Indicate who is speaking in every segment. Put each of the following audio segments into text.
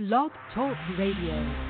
Speaker 1: Blog Talk Radio.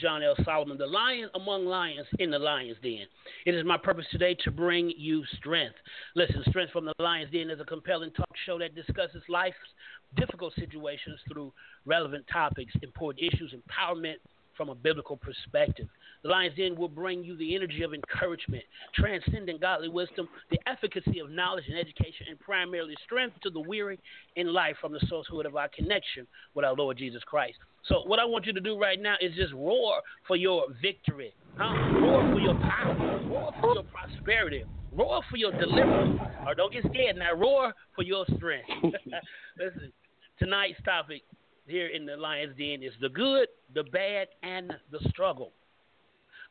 Speaker 2: John L. Solomon, the lion among lions in the lion's den. It is my purpose today to bring you strength. Listen, Strength from the Lion's Den is a compelling talk show that discusses life's difficult situations through relevant topics, important issues, empowerment from a biblical perspective. The Lion's Den will bring you the energy of encouragement, transcendent godly wisdom, the efficacy of knowledge and education, and primarily strength to the weary in life from the sourcehood of our connection with our Lord Jesus Christ. So, what I want you to do right now is just roar for your victory, huh? roar for your power, roar for your prosperity, roar for your deliverance. Or don't get scared now, roar for your strength. Listen, tonight's topic here in the Lion's Den is the good, the bad, and the struggle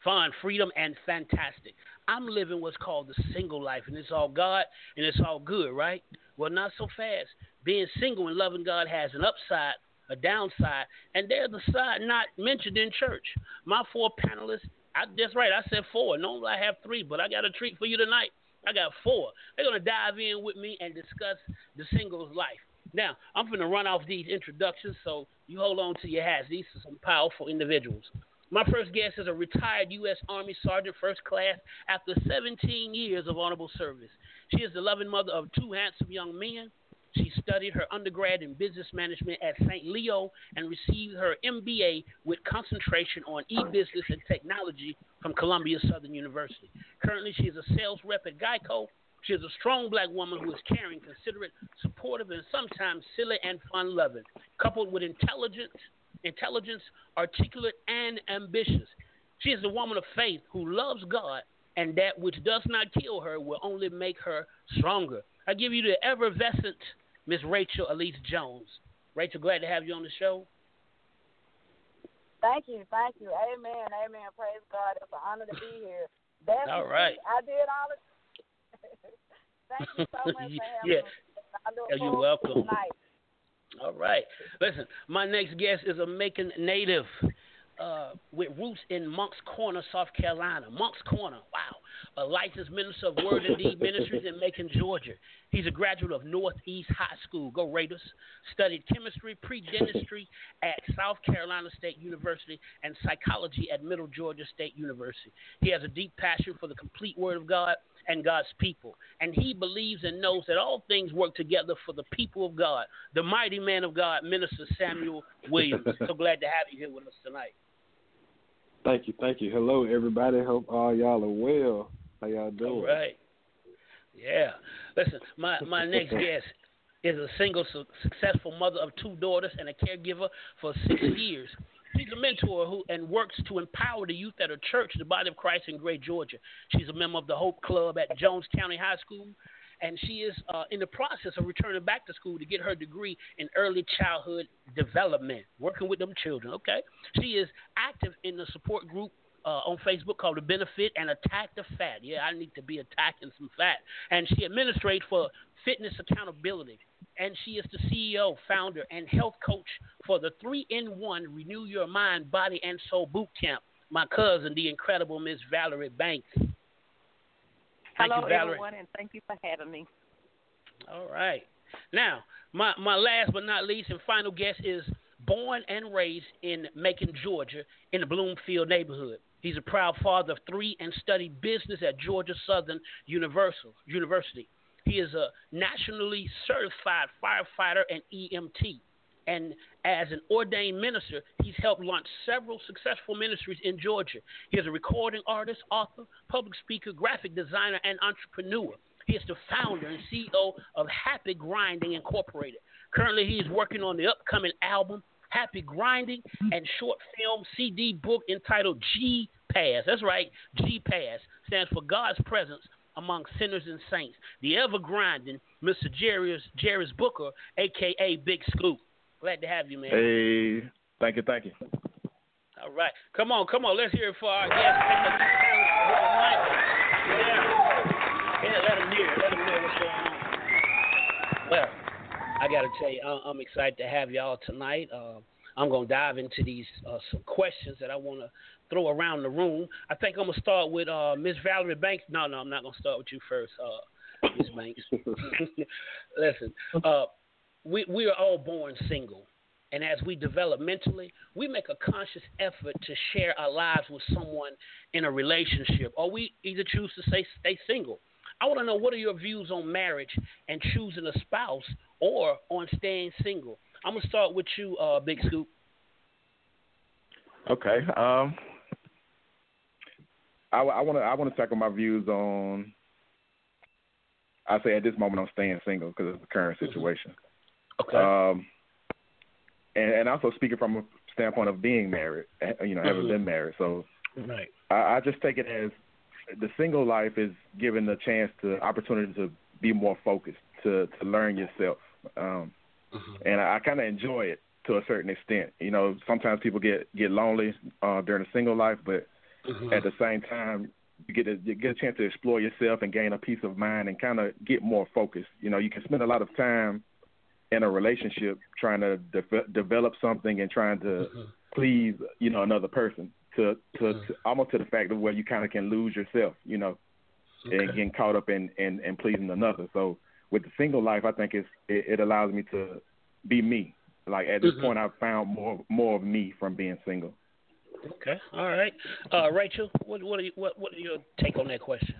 Speaker 2: fun, freedom, and fantastic. I'm living what's called the single life, and it's all God and it's all good, right? Well, not so fast. Being single and loving God has an upside, a downside, and there's a side not mentioned in church. My four panelists, I, that's right, I said four. Normally I have three, but I got a treat for you tonight. I got four. They're going to dive in with me and discuss the singles life. Now, I'm going to run off these introductions, so you hold on to your hats. These are some powerful individuals. My first guest is a retired U.S. Army Sergeant First Class after 17 years of honorable service. She is the loving mother of two handsome young men. She studied her undergrad in business management at St. Leo and received her MBA with concentration on e-business and technology from Columbia Southern University. Currently, she is a sales rep at Geico. She is a strong black woman who is caring, considerate, supportive, and sometimes silly and fun-loving, coupled with intelligence intelligence, articulate, and ambitious. She is a woman of faith who loves God, and that which does not kill her will only make her stronger. I give you the effervescent Miss Rachel Elise Jones. Rachel, glad to have you on the show.
Speaker 3: Thank you, thank you. Amen, amen. Praise God. It's an honor to be here. That's
Speaker 2: all right.
Speaker 3: I did all it. thank you so much for having
Speaker 2: yeah.
Speaker 3: me.
Speaker 2: You're welcome.
Speaker 3: Tonight.
Speaker 2: All right. Listen, my next guest is a Macon native uh, with roots in Moncks Corner, South Carolina. Moncks Corner, wow. A licensed minister of Word and Deed Ministries in Macon, Georgia. He's a graduate of Northeast High School, go Raiders. Studied chemistry, pre-dentistry at South Carolina State University and psychology at Middle Georgia State University. He has a deep passion for the complete Word of God and God's people. And he believes and knows that all things work together for the people of God. The mighty man of God, Minister Samuel Williams. so glad to have you here with us tonight.
Speaker 4: Thank you, thank you. Hello, everybody. Hope all y'all are well. How y'all doing?
Speaker 2: All right. Yeah. Listen, my my next guest is a single, su- successful mother of two daughters and a caregiver for six years. She's a mentor who and works to empower the youth at her church, the Body of Christ in Gray, Georgia. She's a member of the Hope Club at Jones County High School, and she is uh, in the process of returning back to school to get her degree in early childhood development, working with them children. Okay, she is active in the support group uh, on Facebook called The Benefit and Attack the Fat. Yeah, I need to be attacking some fat. And she administrates for Fitness Accountability and she is the CEO, founder, and health coach for the three in one Renew Your Mind, Body, and Soul Boot Camp. My cousin, the incredible Miss Valerie Banks. Thank
Speaker 5: Hello,
Speaker 2: you, Valerie.
Speaker 5: everyone, and thank you for having me.
Speaker 2: All right. Now, my, my last but not least and final guest is born and raised in Macon, Georgia, in the Bloomfield neighborhood. He's a proud father of three and studied business at Georgia Southern Universal, University. He is a nationally certified firefighter and EMT. And as an ordained minister, he's helped launch several successful ministries in Georgia. He is a recording artist, author, public speaker, graphic designer, and entrepreneur. He is the founder and CEO of Happy Grinding Incorporated. Currently, he is working on the upcoming album, Happy Grinding, and short film CD book entitled G Pass. That's right, G Pass stands for God's Presence among sinners and saints. The ever grinding Mr. Jerry's, Jerry's Booker, aka Big Scoop. Glad to have you, man.
Speaker 6: Hey, thank you, thank you.
Speaker 2: All right, come on, come on. Let's hear it for our guest. Yeah. yeah, let him hear. Let him know what's going on. Well, I got to tell you, I'm excited to have y'all tonight. Uh, I'm to dive into these uh, some questions that I want to throw around the room. I think I'm going to start with uh, Miss Valerie Banks. No, no, I'm not going to start with you first, uh, Miss Banks. Listen, uh, we we are all born single, and as we develop mentally, we make a conscious effort to share our lives with someone in a relationship, or we either choose to stay stay single. I want to know what are your views on marriage and choosing a spouse, or on staying single. I'm gonna start with you, uh, Big Scoop.
Speaker 6: Okay. Um, I want to I want to tackle my views on. I say at this moment I'm staying single because of the current situation.
Speaker 2: Okay.
Speaker 6: Um, and, and also speaking from a standpoint of being married, eh, you know, having
Speaker 2: Mhm.
Speaker 6: been married, so
Speaker 2: Right.
Speaker 6: I, I just take it as the single life is given the chance to opportunity to be more focused, to to learn yourself, um,
Speaker 2: Mhm.
Speaker 6: and I, I kind of enjoy it to a certain extent. You know, sometimes people get get lonely uh, during a single life, but
Speaker 2: Mhm.
Speaker 6: at the same time, you get a you get a chance to explore yourself and gain a peace of mind and kind of get more focused. You know, you can spend a lot of time in a relationship trying to de- develop something and trying to
Speaker 2: Mhm.
Speaker 6: please you know another person to to,
Speaker 2: Mhm.
Speaker 6: to almost to the fact of where you kind of can lose yourself. You know, and
Speaker 2: Okay.
Speaker 6: getting caught up in, in in pleasing another. So with the single life, I think it's it, it allows me to be me. Like at this
Speaker 2: Mhm.
Speaker 6: point, I've found more more of me from being single.
Speaker 2: Okay. All right. Uh, Rachel, what what are you, what what are your take on that question?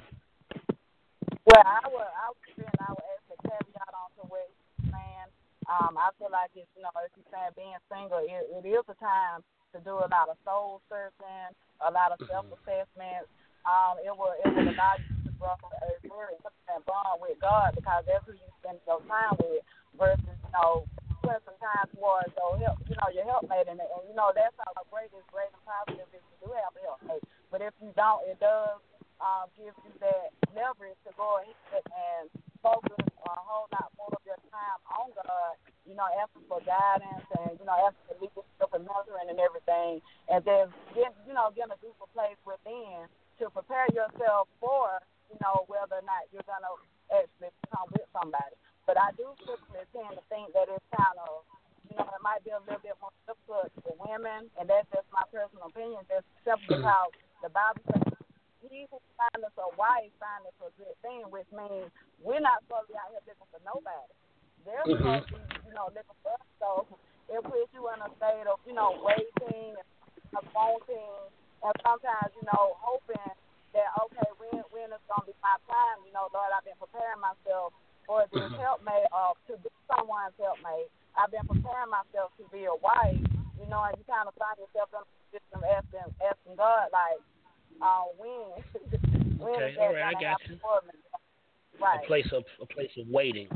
Speaker 3: Well, I would, I would, then I would ask a caveat on to what saying. Um, I feel like it's, you know, if you're saying being single, it, it is a time to do a lot of soul searching, a lot of self assessment. Um, it will, it will allow you to grow a very bond with God because that's who you spend your time with versus, you know, spend some time towards your help, you know, your helpmate, and, and you know that's how great is great and positive if you do have a helpmate. But if you don't, it does um, give you that leverage to go ahead and focus a whole lot more of your time on God. You know, asking for guidance and you know asking for leadership and mentoring and everything, and then get you know getting a deeper place within to prepare yourself for you know whether or not you're gonna actually come with somebody. But I do typically tend to think that it's kind of you know, it might be a little bit more difficult for women, and that's just my personal opinion, just simply because the Bible says, he who finds us a wife finds us a good thing, which means we're not supposed to be out here looking for nobody. They're
Speaker 2: Mhm.
Speaker 3: supposed to be, you know, looking for us. So it puts you in a state of, you know, waiting and wanting, and sometimes, you know, hoping that, okay, when, when it's going to be my time, you know, Lord, I've been preparing myself for this
Speaker 2: Mhm.
Speaker 3: helpmate, or to be someone's helpmate. I've been preparing myself to be a wife, you know, and you kind of find yourself in a position of asking, asking God, like, uh, when, when
Speaker 2: Okay, all right, I
Speaker 3: gonna
Speaker 2: got
Speaker 3: happen
Speaker 2: you.
Speaker 3: Right.
Speaker 2: A place of a place of waiting.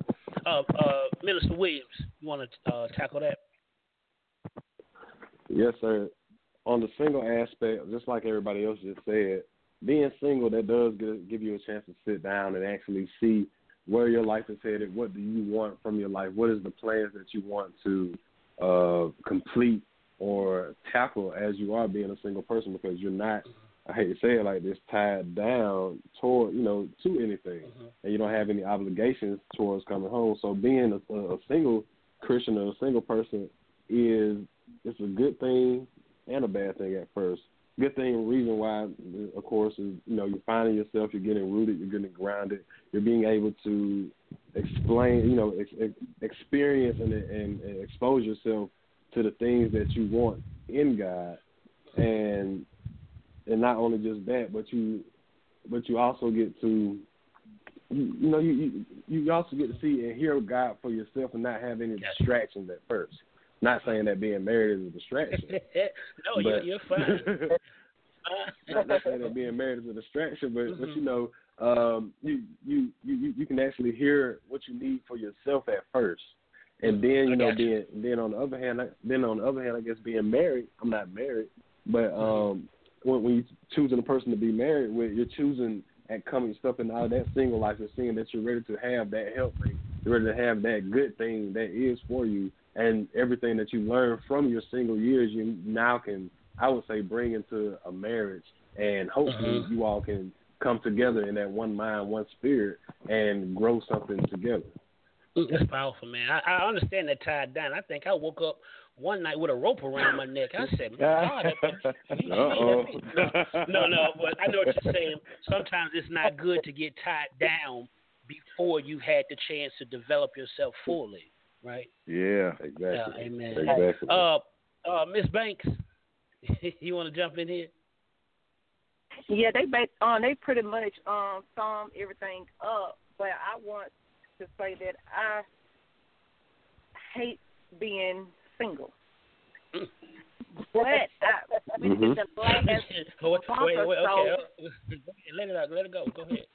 Speaker 2: Uh, uh, Minister Williams, you want to uh, tackle that?
Speaker 4: Yes, sir. On the single aspect, just like everybody else just said, being single that does give, give you a chance to sit down and actually see where your life is headed. What do you want from your life? What is the plans that you want to uh, complete or tackle as you are being a single person? Because you're not I hate to say it like this, tied down toward you know to anything,
Speaker 2: Mhm.
Speaker 4: and you don't have any obligations towards coming home. So being a, a single Christian or a single person is it's a good thing and a bad thing at first. Good thing, reason why, of course, is you know you're finding yourself, you're getting rooted, you're getting grounded, you're being able to explain, you know, ex- ex- experience and, and, and expose yourself to the things that you want in God, and and not only just that, but you but you also get to you, you know you, you you also get to see and hear God for yourself and not have any distractions at first. Not saying that being married is a distraction.
Speaker 2: no, you're,
Speaker 4: but-
Speaker 2: you're fine.
Speaker 4: not, not saying that being married is a distraction, but but
Speaker 2: Mhm.
Speaker 4: you know, um, you, you you you can actually hear what you need for yourself at first, and then you
Speaker 2: I
Speaker 4: know
Speaker 2: got you.
Speaker 4: being then on the other hand, I, then on the other hand, I guess being married. I'm not married, but um, when when you choosing a person to be married with, you're choosing and coming stepping out of that single life and seeing that you're ready to have that helpmate, you're ready to have that good thing that is for you, and everything that you learned from your single years, you now can I would say bring into a marriage, and hopefully
Speaker 2: Mhm.
Speaker 4: you all can come together in that one mind, one spirit, and grow something together.
Speaker 2: That's powerful, man. I, I understand that tied down. I think I woke up one night with a rope around my neck. I said, "My God, that-
Speaker 4: Uh-oh.
Speaker 2: no, no, but I know what you're saying. Sometimes it's not good to get tied down before you had the chance to develop yourself fully, right?
Speaker 6: Yeah.
Speaker 4: Exactly.
Speaker 2: Yeah, amen.
Speaker 4: Exactly.
Speaker 2: Uh, uh, Miss Banks, you want to jump in here?
Speaker 5: Yeah, they ba- um they pretty much um sum everything up, but I want to say that I hate being single. But I, within
Speaker 4: Mhm.
Speaker 5: the last
Speaker 2: wait, wait, wait, wait, okay. uh, Let it out. Let it go. Go ahead.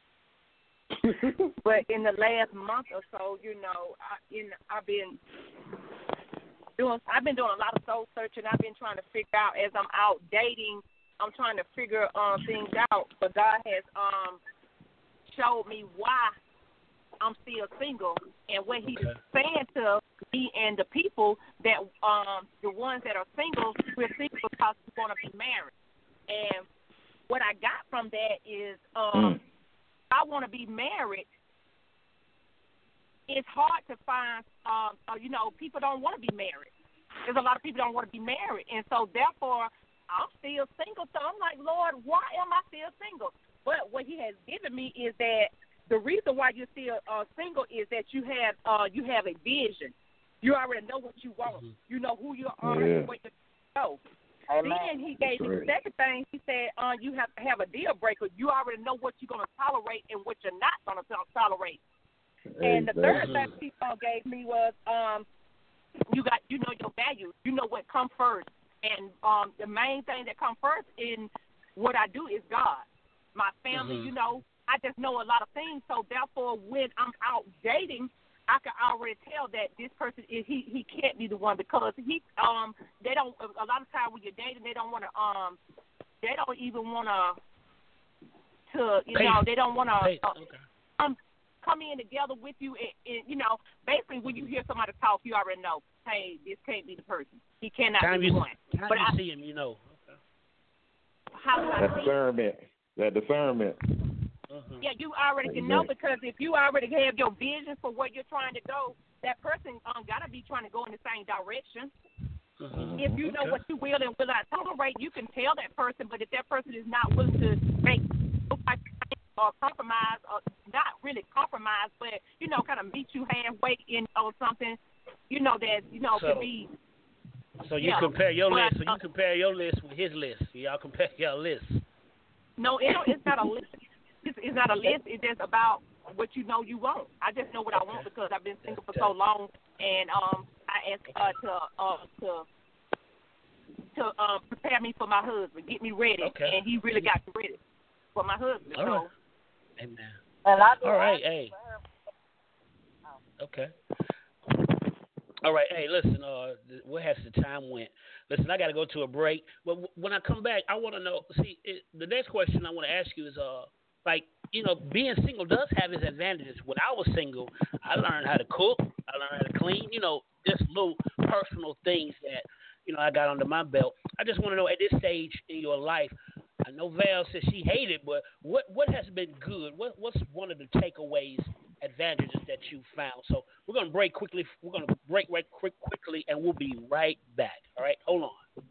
Speaker 5: but in the last month or so, you know, I in I've been doing I've been doing a lot of soul searching. I've been trying to figure out as I'm out dating, I'm trying to figure um things out. But God has um showed me why I'm still single and what He's
Speaker 2: Okay.
Speaker 5: saying to me and the people that um the ones that are single, we're single because we want to be married. And what I got from that is um I want to be married, it's hard to find, um, uh, you know, people don't want to be married. There's a lot of people don't want to be married, and so therefore, I'm still single. So I'm like, Lord, why am I still single? But what He has given me is that the reason why you're still uh, single is that you have uh, you have a vision. You already know what you want. You know who you are,
Speaker 6: Yeah.
Speaker 5: and what you know.
Speaker 3: Amen.
Speaker 5: Then he gave me the second thing. He said, uh, you have to have a deal breaker. You already know what you're going to tolerate and what you're not going to tolerate. And the third thing he uh, gave me was, um, you got you know your values. You know what come first. And um, the main thing that come first in what I do is God. My family,
Speaker 2: Mhm.
Speaker 5: you know, I just know a lot of things. So therefore, when I'm out dating, I can already tell that this person is he he can't be the one because he um they don't a lot of times when you're dating they don't want to um they don't even want to to you
Speaker 2: Pay-
Speaker 5: know they don't want to
Speaker 2: Hey,
Speaker 5: uh,
Speaker 2: okay.
Speaker 5: um come in together with you and, and you know basically when you hear somebody talk you already know hey this can't be the person he cannot
Speaker 2: Time
Speaker 5: be
Speaker 2: you,
Speaker 5: the one
Speaker 2: time
Speaker 5: But
Speaker 2: you
Speaker 5: I-
Speaker 2: see him, you know.
Speaker 5: how do I
Speaker 6: That
Speaker 5: see it?
Speaker 6: discernment. That discernment.
Speaker 2: Mhm.
Speaker 5: Yeah, you already can know because if you already have your vision for where you're trying to go, that person um gotta be trying to go in the same direction.
Speaker 2: Mhm.
Speaker 5: If you know
Speaker 2: Okay.
Speaker 5: what you will and will not tolerate, you can tell that person. But if that person is not willing to make no type of or compromise, or not really compromise, but you know, kind of meet you halfway in on something, you know that you know
Speaker 2: So-
Speaker 5: could be
Speaker 2: So you
Speaker 5: Yeah.
Speaker 2: compare your
Speaker 5: But,
Speaker 2: list. So you
Speaker 5: uh,
Speaker 2: compare your list with his list. Y'all compare your list.
Speaker 5: no, it it's not a list. It's, it's not a list. It's just about what you know you want. I just know what I want because I've been single for so long, and um, I asked uh, to uh, to to um, prepare me for my husband, get me ready,
Speaker 2: Okay.
Speaker 5: and he really got me ready for my husband.
Speaker 2: All
Speaker 5: so
Speaker 2: right. Amen.
Speaker 3: And I
Speaker 2: All right, hey.
Speaker 3: Oh.
Speaker 2: Okay. All right, hey, listen. Uh, th- where has the time went? Listen, I got to go to a break. But when I come back, I want to know. See, it, the next question I want to ask you is, uh, like, you know, being single does have its advantages. When I was single, I learned how to cook. I learned how to clean. You know, just little personal things that, you know, I got under my belt. I just want to know at this stage in your life, I know Val said she hated, but what what has been good? What what's one of the takeaways, advantages that you found? So we're gonna break quickly. We're gonna break right quick quickly, and we'll be right back. All right, hold on.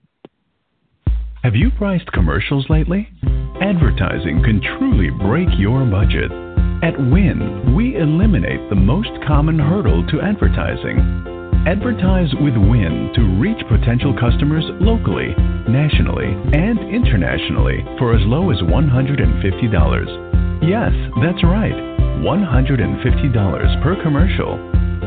Speaker 7: Have you priced commercials lately? Advertising can truly break your budget. At Win, we eliminate the most common hurdle to advertising Advertise with Win to reach potential customers locally, nationally, and internationally for as low as $150. Yes, that's right, $150 per commercial.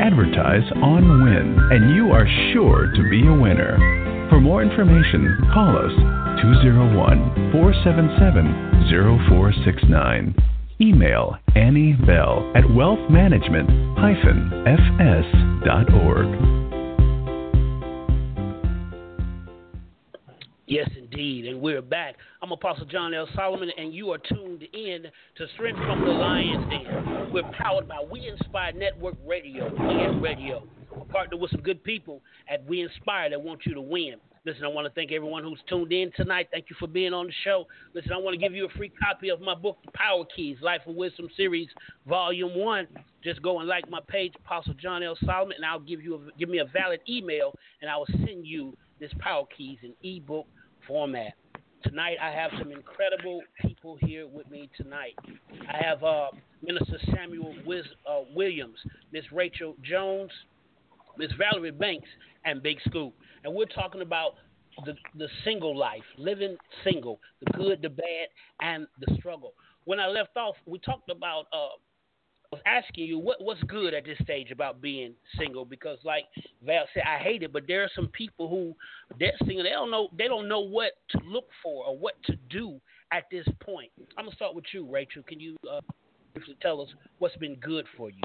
Speaker 7: Advertise on Win, and you are sure to be a winner. For more information, call us 201 477 0469. Email Annie Bell at wealthmanagement-fs.org.
Speaker 2: Yes, indeed. And we're back. I'm Apostle John L. Solomon, and you are tuned in to Strength from the Lions Den. We're powered by We Inspire Network Radio, and Radio. We're partnered with some good people at We Inspire that want you to win. Listen, I want to thank everyone who's tuned in tonight. Thank you for being on the show. Listen, I want to give you a free copy of my book, the Power Keys Life and Wisdom Series, Volume 1. Just go and like my page, Apostle John L. Solomon, and I'll give you a, give me a valid email, and I will send you this Power Keys in ebook format. Tonight, I have some incredible people here with me tonight. I have uh, Minister Samuel Wiz, uh, Williams, Miss Rachel Jones, Miss Valerie Banks, and Big Scoop and we're talking about the the single life, living single, the good, the bad, and the struggle. When I left off, we talked about. Uh, was asking you what what's good at this stage about being single because, like Val said, I hate it, but there are some people who they're single. They don't know they don't know what to look for or what to do at this point. I'm gonna start with you, Rachel. Can you uh, tell us what's been good for you?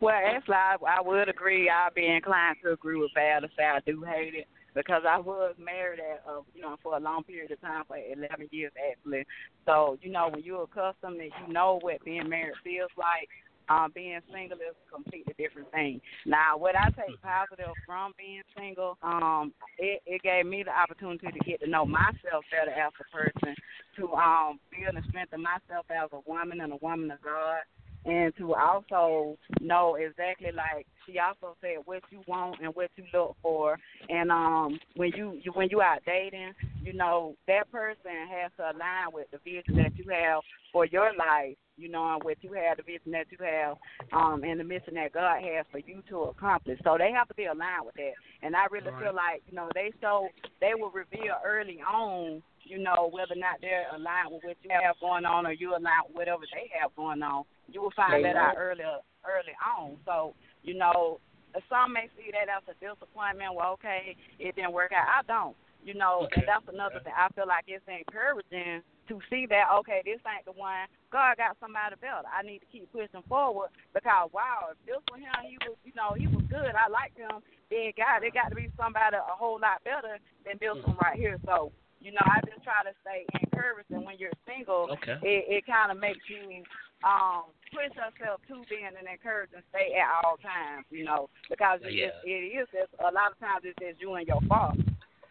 Speaker 3: Well, actually, I, I would agree. I'd be inclined to agree with Val to say I do hate it because I was married at uh, you know for a long period of time for 11 years actually. So you know when you're accustomed and you know what being married feels like, um, being single is a completely different thing. Now, what I take positive from being single, um, it, it gave me the opportunity to get to know myself better as a person, to um, build and strengthen myself as a woman and a woman of God and to also know exactly like she also said what you want and what you look for. And um when you, you when you out dating you know that person has to align with the vision that you have for your life you know and what you have the vision that you have um and the mission that god has for you to accomplish. So they have to be aligned with that. And i really right. feel like you know they show they will reveal early on you know whether or not they're aligned with what you have going on or you align with whatever they have going on you will find that out early early on. So you know, some may see that as a disappointment. Well, okay, it didn't work out. I don't. You know, okay. and that's another thing. I feel like it's encouraging to see that okay, this ain't the one. God got somebody better. I need to keep pushing forward because wow, if this was him, he was you know he was good. I liked him. Then God, it got to be somebody a whole lot better than this one mm-hmm. right here. So you know, I just try to stay encouraged. And when you're single,
Speaker 2: okay.
Speaker 3: it, it kind of makes you um push yourself to being an encouraging state at all times, you know, because it,
Speaker 2: yeah.
Speaker 3: just, it is just a lot of times it's just you and your fault,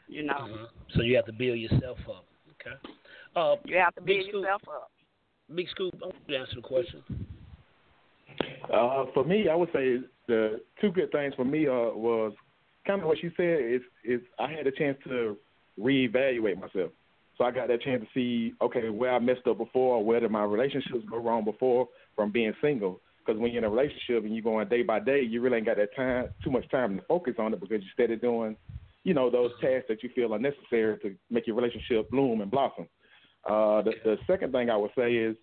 Speaker 3: you know.
Speaker 2: Mm-hmm. So you have to build yourself up. Okay. Uh,
Speaker 3: you have to build
Speaker 2: Scoop,
Speaker 3: yourself up.
Speaker 2: Big Scoop, I want you to answer the question.
Speaker 6: Uh, for me, I would say the two good things for me uh, was kind of what you said. Is is I had a chance to reevaluate myself. So I got that chance to see, okay, where I messed up before, or where did my relationships go wrong before from being single. Because when you're in a relationship and you're going day by day, you really ain't got that time, too much time to focus on it because you're steady doing, you know, those tasks that you feel are necessary to make your relationship bloom and blossom. Uh, the, the second thing I would say is,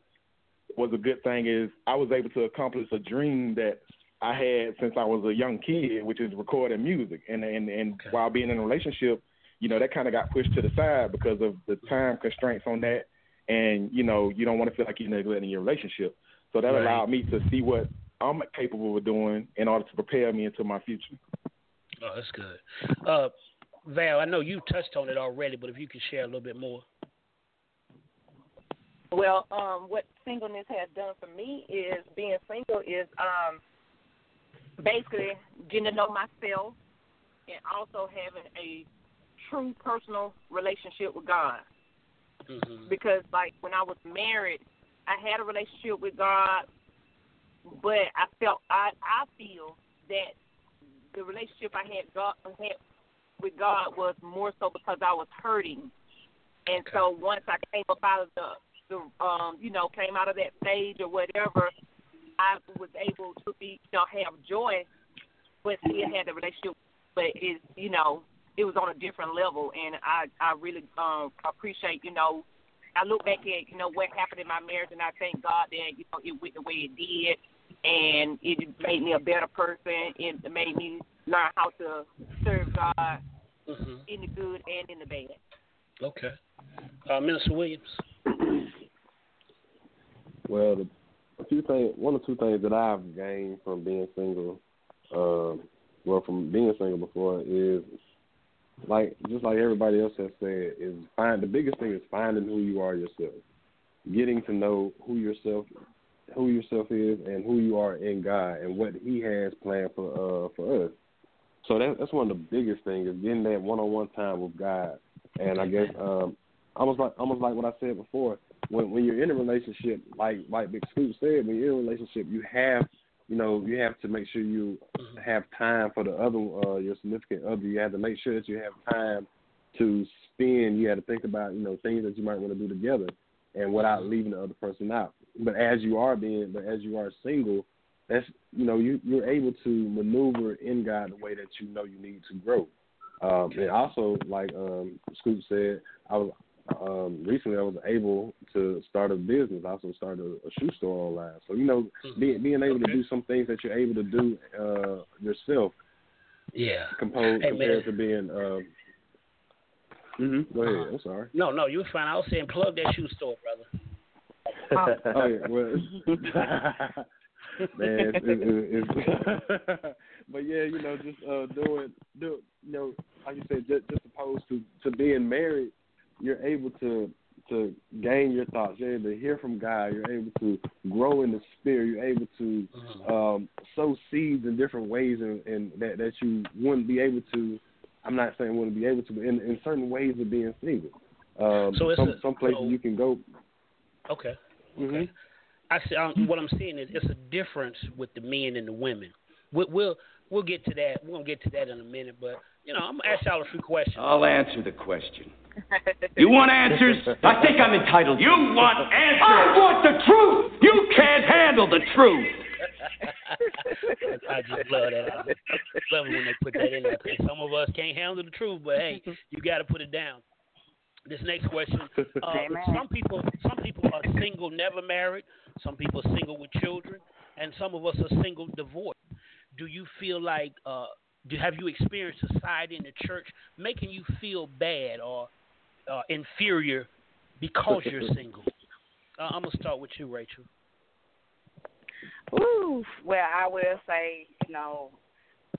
Speaker 6: was a good thing is I was able to accomplish a dream that I had since I was a young kid, which is recording music. And and and okay. while being in a relationship, you know that kind of got pushed to the side because of the time constraints on that, and you know you don't want to feel like you're neglecting your relationship. So that
Speaker 2: Right.
Speaker 6: allowed me to see what I'm capable of doing in order to prepare me into my future.
Speaker 2: Oh, that's good. Uh, Val, I know you touched on it already, but if you could share a little bit more.
Speaker 5: Well, um, what singleness has done for me is being single is um, basically getting to know myself and also having a true personal relationship with God.
Speaker 2: hmm
Speaker 5: Because, like, when I was married, I had a relationship with God, but I felt I I feel that the relationship I had God had with God was more so because I was hurting, and so once I came up out of the the um you know came out of that stage or whatever, I was able to be you know have joy, but still had the relationship, but it you know it was on a different level, and I I really um appreciate you know. I look back at you know what happened in my marriage, and I thank God that you know it went the way it did, and it made me a better person. It made me learn how to serve God
Speaker 2: hmm
Speaker 5: in the good and in the bad.
Speaker 2: Okay. Uh, Minister Williams.
Speaker 4: Well, the, a few things, one or two things that I've gained from being single, um, well, from being single before is like just like everybody else has said, is find the biggest thing is finding who you are yourself, getting to know who yourself, who yourself is, and who you are in God, and what He has planned for uh for us. So that, that's one of the biggest things is getting that one-on-one time with God, and I guess um, almost like almost like what I said before, when when you're in a relationship, like like Big Scoop said, when you're in a relationship, you have you know you have to make sure you have time for the other uh, your significant other. You have to make sure that you have time to spend. You have to think about you know things that you might want to do together, and without leaving the other person out. But as you are being, but as you are single, that's you know you you're able to maneuver in God the way that you know you need to grow. Um, and also, like um, Scoop said, I was um, recently I was able to start a business. I also started a, a shoe store online. So you know, being being able to do some things that you're able to do uh, yourself,
Speaker 2: Yeah.
Speaker 4: composed
Speaker 2: Hey,
Speaker 4: compared
Speaker 2: man.
Speaker 4: to being. Um, hmm Go ahead.
Speaker 2: Uh-huh.
Speaker 4: I'm sorry.
Speaker 2: No, no, you were fine. I was saying plug that shoe store, brother.
Speaker 4: oh yeah, well, man, it's, it's, it's but yeah, you know, just uh, doing, do, you know, like you said, just, just opposed to to being married, you're able to to gain your thoughts. You're able to hear from God. You're able to grow in the spirit. You're able to
Speaker 2: Mhm.
Speaker 4: um, sow seeds in different ways, and, and that that you wouldn't be able to. I'm not saying wouldn't be able to, but in, in certain ways of being single. Um,
Speaker 2: So it's
Speaker 4: some
Speaker 2: a-
Speaker 4: some places
Speaker 2: so-
Speaker 4: you can go.
Speaker 2: Okay.
Speaker 4: hmm
Speaker 2: I see, um, what I'm seeing is it's a difference with the men and the women. We'll we'll, we'll get to that. We're gonna get to that in a minute, but you know, I'm gonna ask y'all a few questions.
Speaker 8: I'll answer the question. You want answers? I think I'm entitled. You want answers? I want the truth. You can't handle the truth.
Speaker 2: I just love that. I love it when they put that in there. 'cause some of us can't handle the truth, but hey, you got to put it down. This next question: uh, Some people, some people are single, never married. Some people are single with children, and some of us are single, divorced. Do you feel like? Uh, do have you experienced society in the church making you feel bad or uh, inferior because you're single? Uh, I'm gonna start with you, Rachel.
Speaker 3: Ooh, well, I will say, you know,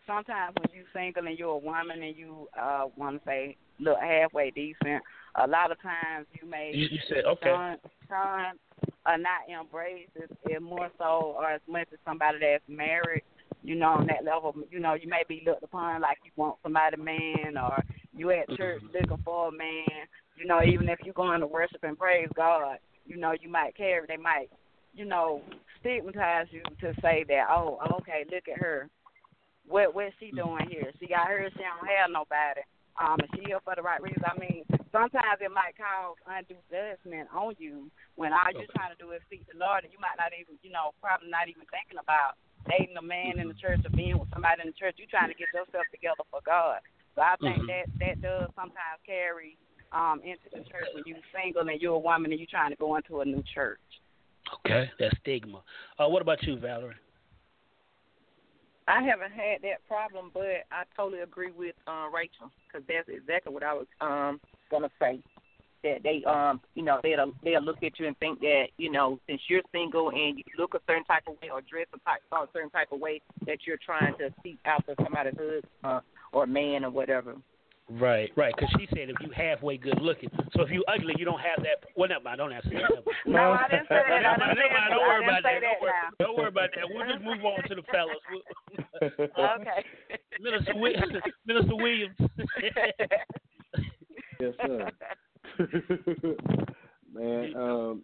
Speaker 3: sometimes when you're single and you're a woman and you uh want to say look halfway decent, a lot of times you may
Speaker 2: You, you said okay.
Speaker 3: shun, shun or not embrace it, it more so or as much as somebody that's married. You know, on that level, you know, you may be looked upon like you want somebody man, or you at mm-hmm. church looking for a man. You know, even if you're going to worship and praise God, you know, you might carry. They might, you know, stigmatize you to say that. Oh, okay, look at her. What what's she mm-hmm. doing here? She got her. She don't have nobody. Um, is she here for the right reason? I mean, sometimes it might cause undue judgment on you when all you're trying to do is seek the Lord, and you might not even, you know, probably not even thinking about dating a man in the mm-hmm. church or being with somebody in the church. You're trying to get yourself together for God. So I think
Speaker 2: Mhm.
Speaker 3: that that does sometimes carry um into the church when you're single and you're a woman and you're trying to go into a new church.
Speaker 2: Okay, that's stigma. Uh, what about you, Valerie?
Speaker 5: I haven't had that problem, but I totally agree with uh, Rachel because that's exactly what I was um gonna say. That they um you know they'll they'll look at you and think that you know since you're single and you look a certain type of way or dress a, type, a certain type of way that you're trying to seek after somebody's husband uh, or man or whatever.
Speaker 2: Right, right. Because she said if you halfway good looking, so if you ugly, you don't have that. Well, never mind. Don't answer that.
Speaker 3: No, I didn't say that. I
Speaker 2: Never mind, never mind. Don't worry
Speaker 3: I
Speaker 2: about
Speaker 3: didn't say
Speaker 2: that. Don't worry, don't worry about that. We'll just move on to the fellas.
Speaker 3: Okay.
Speaker 2: Minister, Wi- Minister Williams.
Speaker 4: Yes, sir. Man, um,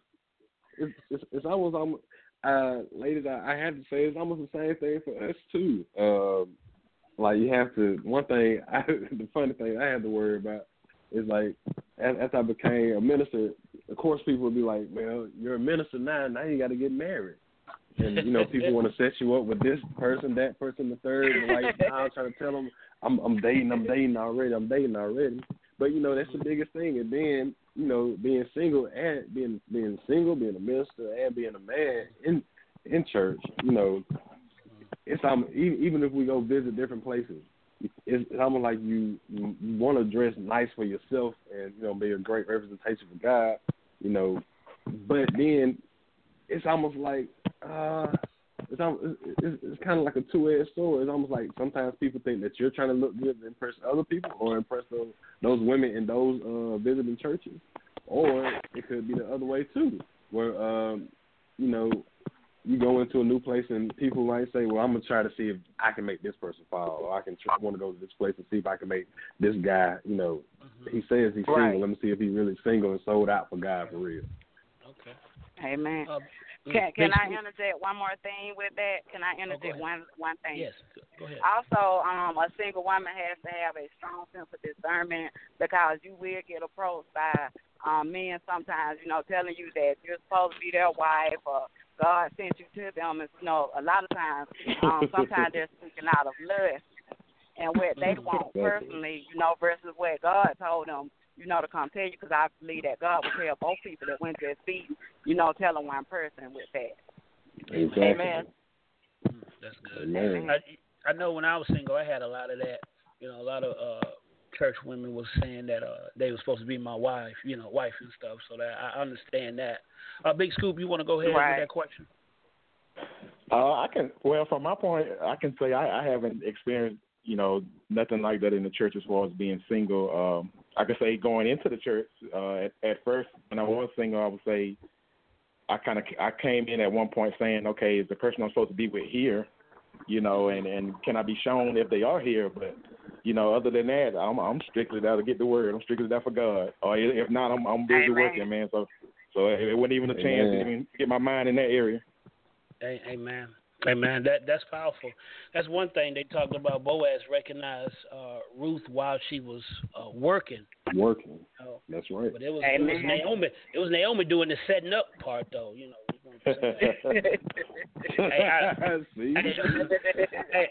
Speaker 4: it's, it's it's almost almost uh, ladies. I, I have to say it's almost the same thing for us too. Um, like you have to. One thing, I, the funny thing I had to worry about is like as, as I became a minister. Of course, people would be like, "Well, you're a minister now. Now you got to get married." And you know, people want to set you up with this person, that person, the third. And like I'm trying to tell them, I'm I'm dating, I'm dating already, I'm dating already. But you know, that's the biggest thing. And then you know, being single and being being single, being a minister, and being a man in in church, you know, it's um even even if we go visit different places, it's, it's almost like you you, want to dress nice for yourself and you know be a great representation for God, you know, but then it's almost like uh it's it's, it's kind of like a two-edged sword. It's almost like sometimes people think that you're trying to look good to impress other people or impress those those women in those uh visiting churches, or it could be the other way too, where um you know you go into a new place and people might say, "Well, I'm gonna try to see if I can make this person fall, or I can try, want to go to this place and see if I can make this guy." You know, he says he's
Speaker 3: Right.
Speaker 4: single. Let me see if he's really single and sold out for God for real.
Speaker 2: Okay.
Speaker 3: Amen.
Speaker 2: Uh,
Speaker 3: Can can I
Speaker 2: Big-
Speaker 3: interject one more thing with that? Can I interject
Speaker 2: ahead.
Speaker 3: one one thing?
Speaker 2: Yes. Go ahead.
Speaker 3: Also, um, a single woman has to have a strong sense of discernment because you will get approached by um, men sometimes, you know, telling you that you're supposed to be their wife or God sent you to them. And, you know, a lot of times, um, sometimes they're speaking out of lust and what they want personally, you know, versus what God told them, you know, to come tell you because I believe that God will tell both people that went to his feet, you know, telling one person with that.
Speaker 4: Exactly.
Speaker 5: Amen.
Speaker 2: Mm, That's good.
Speaker 4: Amen.
Speaker 2: I, I know when I was single, I had a lot of that. You know, a lot of uh church women was saying that uh they were supposed to be my wife, you know, wife and stuff. So that I understand that. Uh, Big Scoop, you want to go ahead
Speaker 3: Right.
Speaker 2: with that question?
Speaker 6: Uh, I can. Well, from my point, I can say I, I haven't experienced, you know, nothing like that in the church as far as being single. Um, I can say going into the church uh, at, at first when I was single, I would say I kind of I came in at one point saying, okay, is the person I'm supposed to be with here, you know, and and can I be shown if they are here? But you know, other than that, I'm I'm strictly there to get the word. I'm strictly there for God. Or if not, I'm I'm busy
Speaker 3: Amen.
Speaker 6: working, man. So so it, it wasn't even a chance to even get my mind in that area.
Speaker 2: Amen. Amen. That that's powerful. That's one thing they talked about. Boaz recognized uh, Ruth while she was uh, working.
Speaker 4: Working.
Speaker 2: Oh,
Speaker 4: That's right.
Speaker 2: but it was, it was Naomi. It was Naomi doing the setting up part, though. You know. we're gonna say- Hey, I-
Speaker 4: See?
Speaker 2: Hey,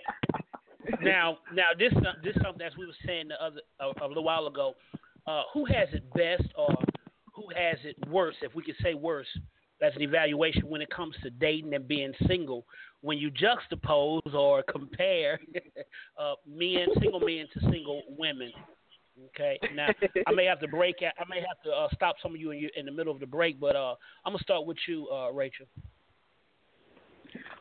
Speaker 2: now, now this this something as we were saying the other a, a little while ago. Uh, who has it best, or who has it worse? If we could say worse, as an evaluation when it comes to dating and being single. When you juxtapose or compare uh, men, single men to single women. Okay. Now I may have to break. I may have to uh, stop some of you in, in the middle of the break, but uh, I'm gonna start with you, uh, Rachel.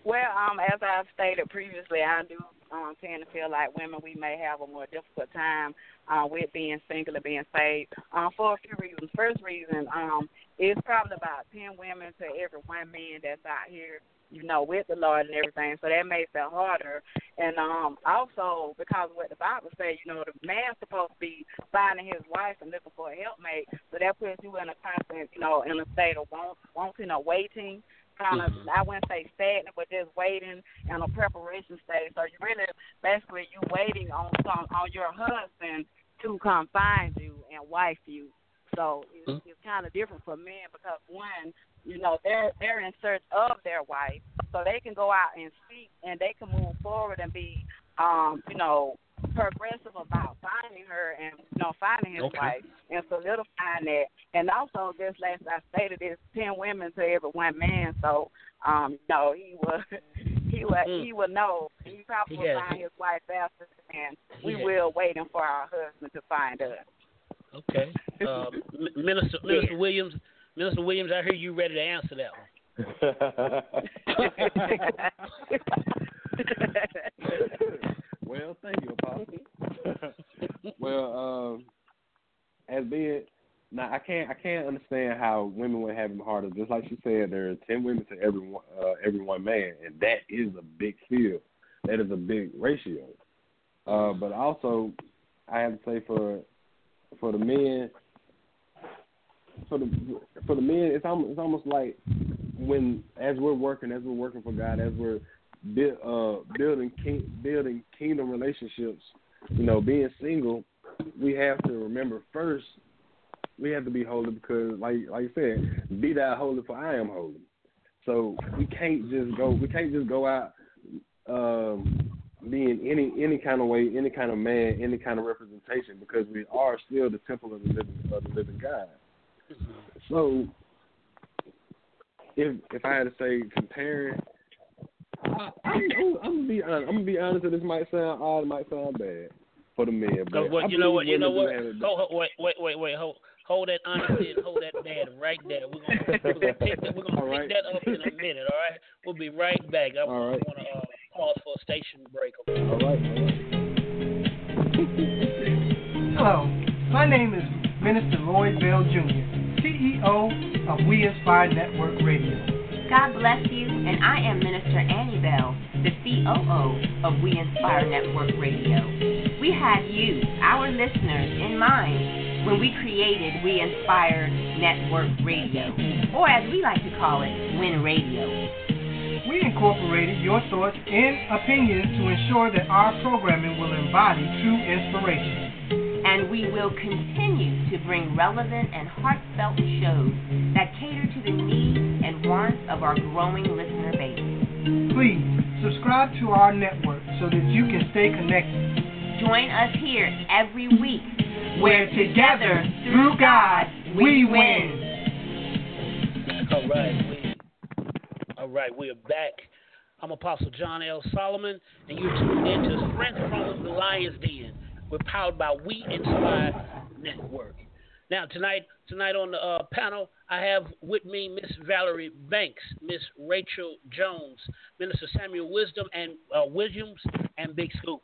Speaker 3: Well, um, as I've stated previously, I do um, tend to feel like women we may have a more difficult time uh, with being single and being saved um, for a few reasons. First reason um, is probably about ten women to every one man that's out here, you know, with the Lord and everything. So that makes it harder. And um, also because of what the Bible says, you know, the man's supposed to be finding his wife and looking for a helpmate. So that puts you in a constant, you know, in a state of want, wanting or waiting kind of I wouldn't say stagnant, but just waiting in a preparation stage. So you really basically you waiting on some on your husband to come find you and wife you. So it's, it's kind of different for men because one, you know, they're they're in search of their wife, so they can go out and seek and they can move forward and be, um, you know, progressive about finding her and you know finding his
Speaker 2: Okay.
Speaker 3: wife and solidifying that. And also, just last I stated, it's ten women to every one man. So, um, you know, he was he he will he will know. He probably will
Speaker 2: Yeah.
Speaker 3: find his wife faster than we
Speaker 2: Yeah.
Speaker 3: will waiting for our husband to find us.
Speaker 2: Okay. Uh, M- Minister Minister Williams, Minister Williams, I hear you ready to answer that one.
Speaker 4: Well, thank you, Apostle. well, um, as being now, I can't I can't understand how women would have it harder. Just like she said, there are ten women to every one uh, every one man, and that is a big field. That is a big ratio. Uh, but also, I have to say for for the men, for the for the men, it's almost it's almost like when as we're working, as we're working for God, as we're uh, building king, building kingdom relationships, you know, being single, we have to remember first we have to be holy because, like like you said, be thou holy for I am holy. So we can't just go we can't just go out um, being any any kind of way, any kind of man, any kind of representation because we are still the temple of the living of the living God. So if if I had to say comparing I, I'm, I'm, I'm gonna be honest. I'm gonna be honest. And this might sound odd. It might sound bad for the men. But
Speaker 2: what, you know what? You know what?
Speaker 4: do have it
Speaker 2: Hold, hold, wait, wait, wait, wait. Hold, hold that honesty and hold that bad right there. We're gonna, we're gonna pick that. We're gonna
Speaker 4: All
Speaker 2: pick
Speaker 4: right.
Speaker 2: that up in a minute. All right. We'll be right back. I
Speaker 4: All right.
Speaker 2: want to uh, pause for a station break. Okay?
Speaker 4: All right. All right.
Speaker 9: Hello, my name is Minister Lloyd Bell Jr., CEO of We Inspire Network Radio.
Speaker 10: God bless you, and I am Minister Annie Bell, the COO of We Inspire Network Radio. We had you, our listeners, in mind when we created We Inspire Network Radio, or as we like to call it, Win Radio.
Speaker 9: We incorporated your thoughts and opinions to ensure that our programming will embody true inspiration.
Speaker 10: And we will continue to bring relevant and heartfelt shows that cater to the needs and wants of our growing listener base.
Speaker 9: Please subscribe to our network so that you can stay connected.
Speaker 10: Join us here every week
Speaker 9: Where together, through God, we win.
Speaker 2: All right, all right, We are back. I'm Apostle John L. Solomon, and you're tuned in to Strength from the Lion's Den. We're powered by We Inspire Network. Now tonight, tonight on the uh, panel, I have with me Miss Valerie Banks, Miss Rachel Jones, Minister Samuel Wisdom and uh, Williams, and Big Scoop.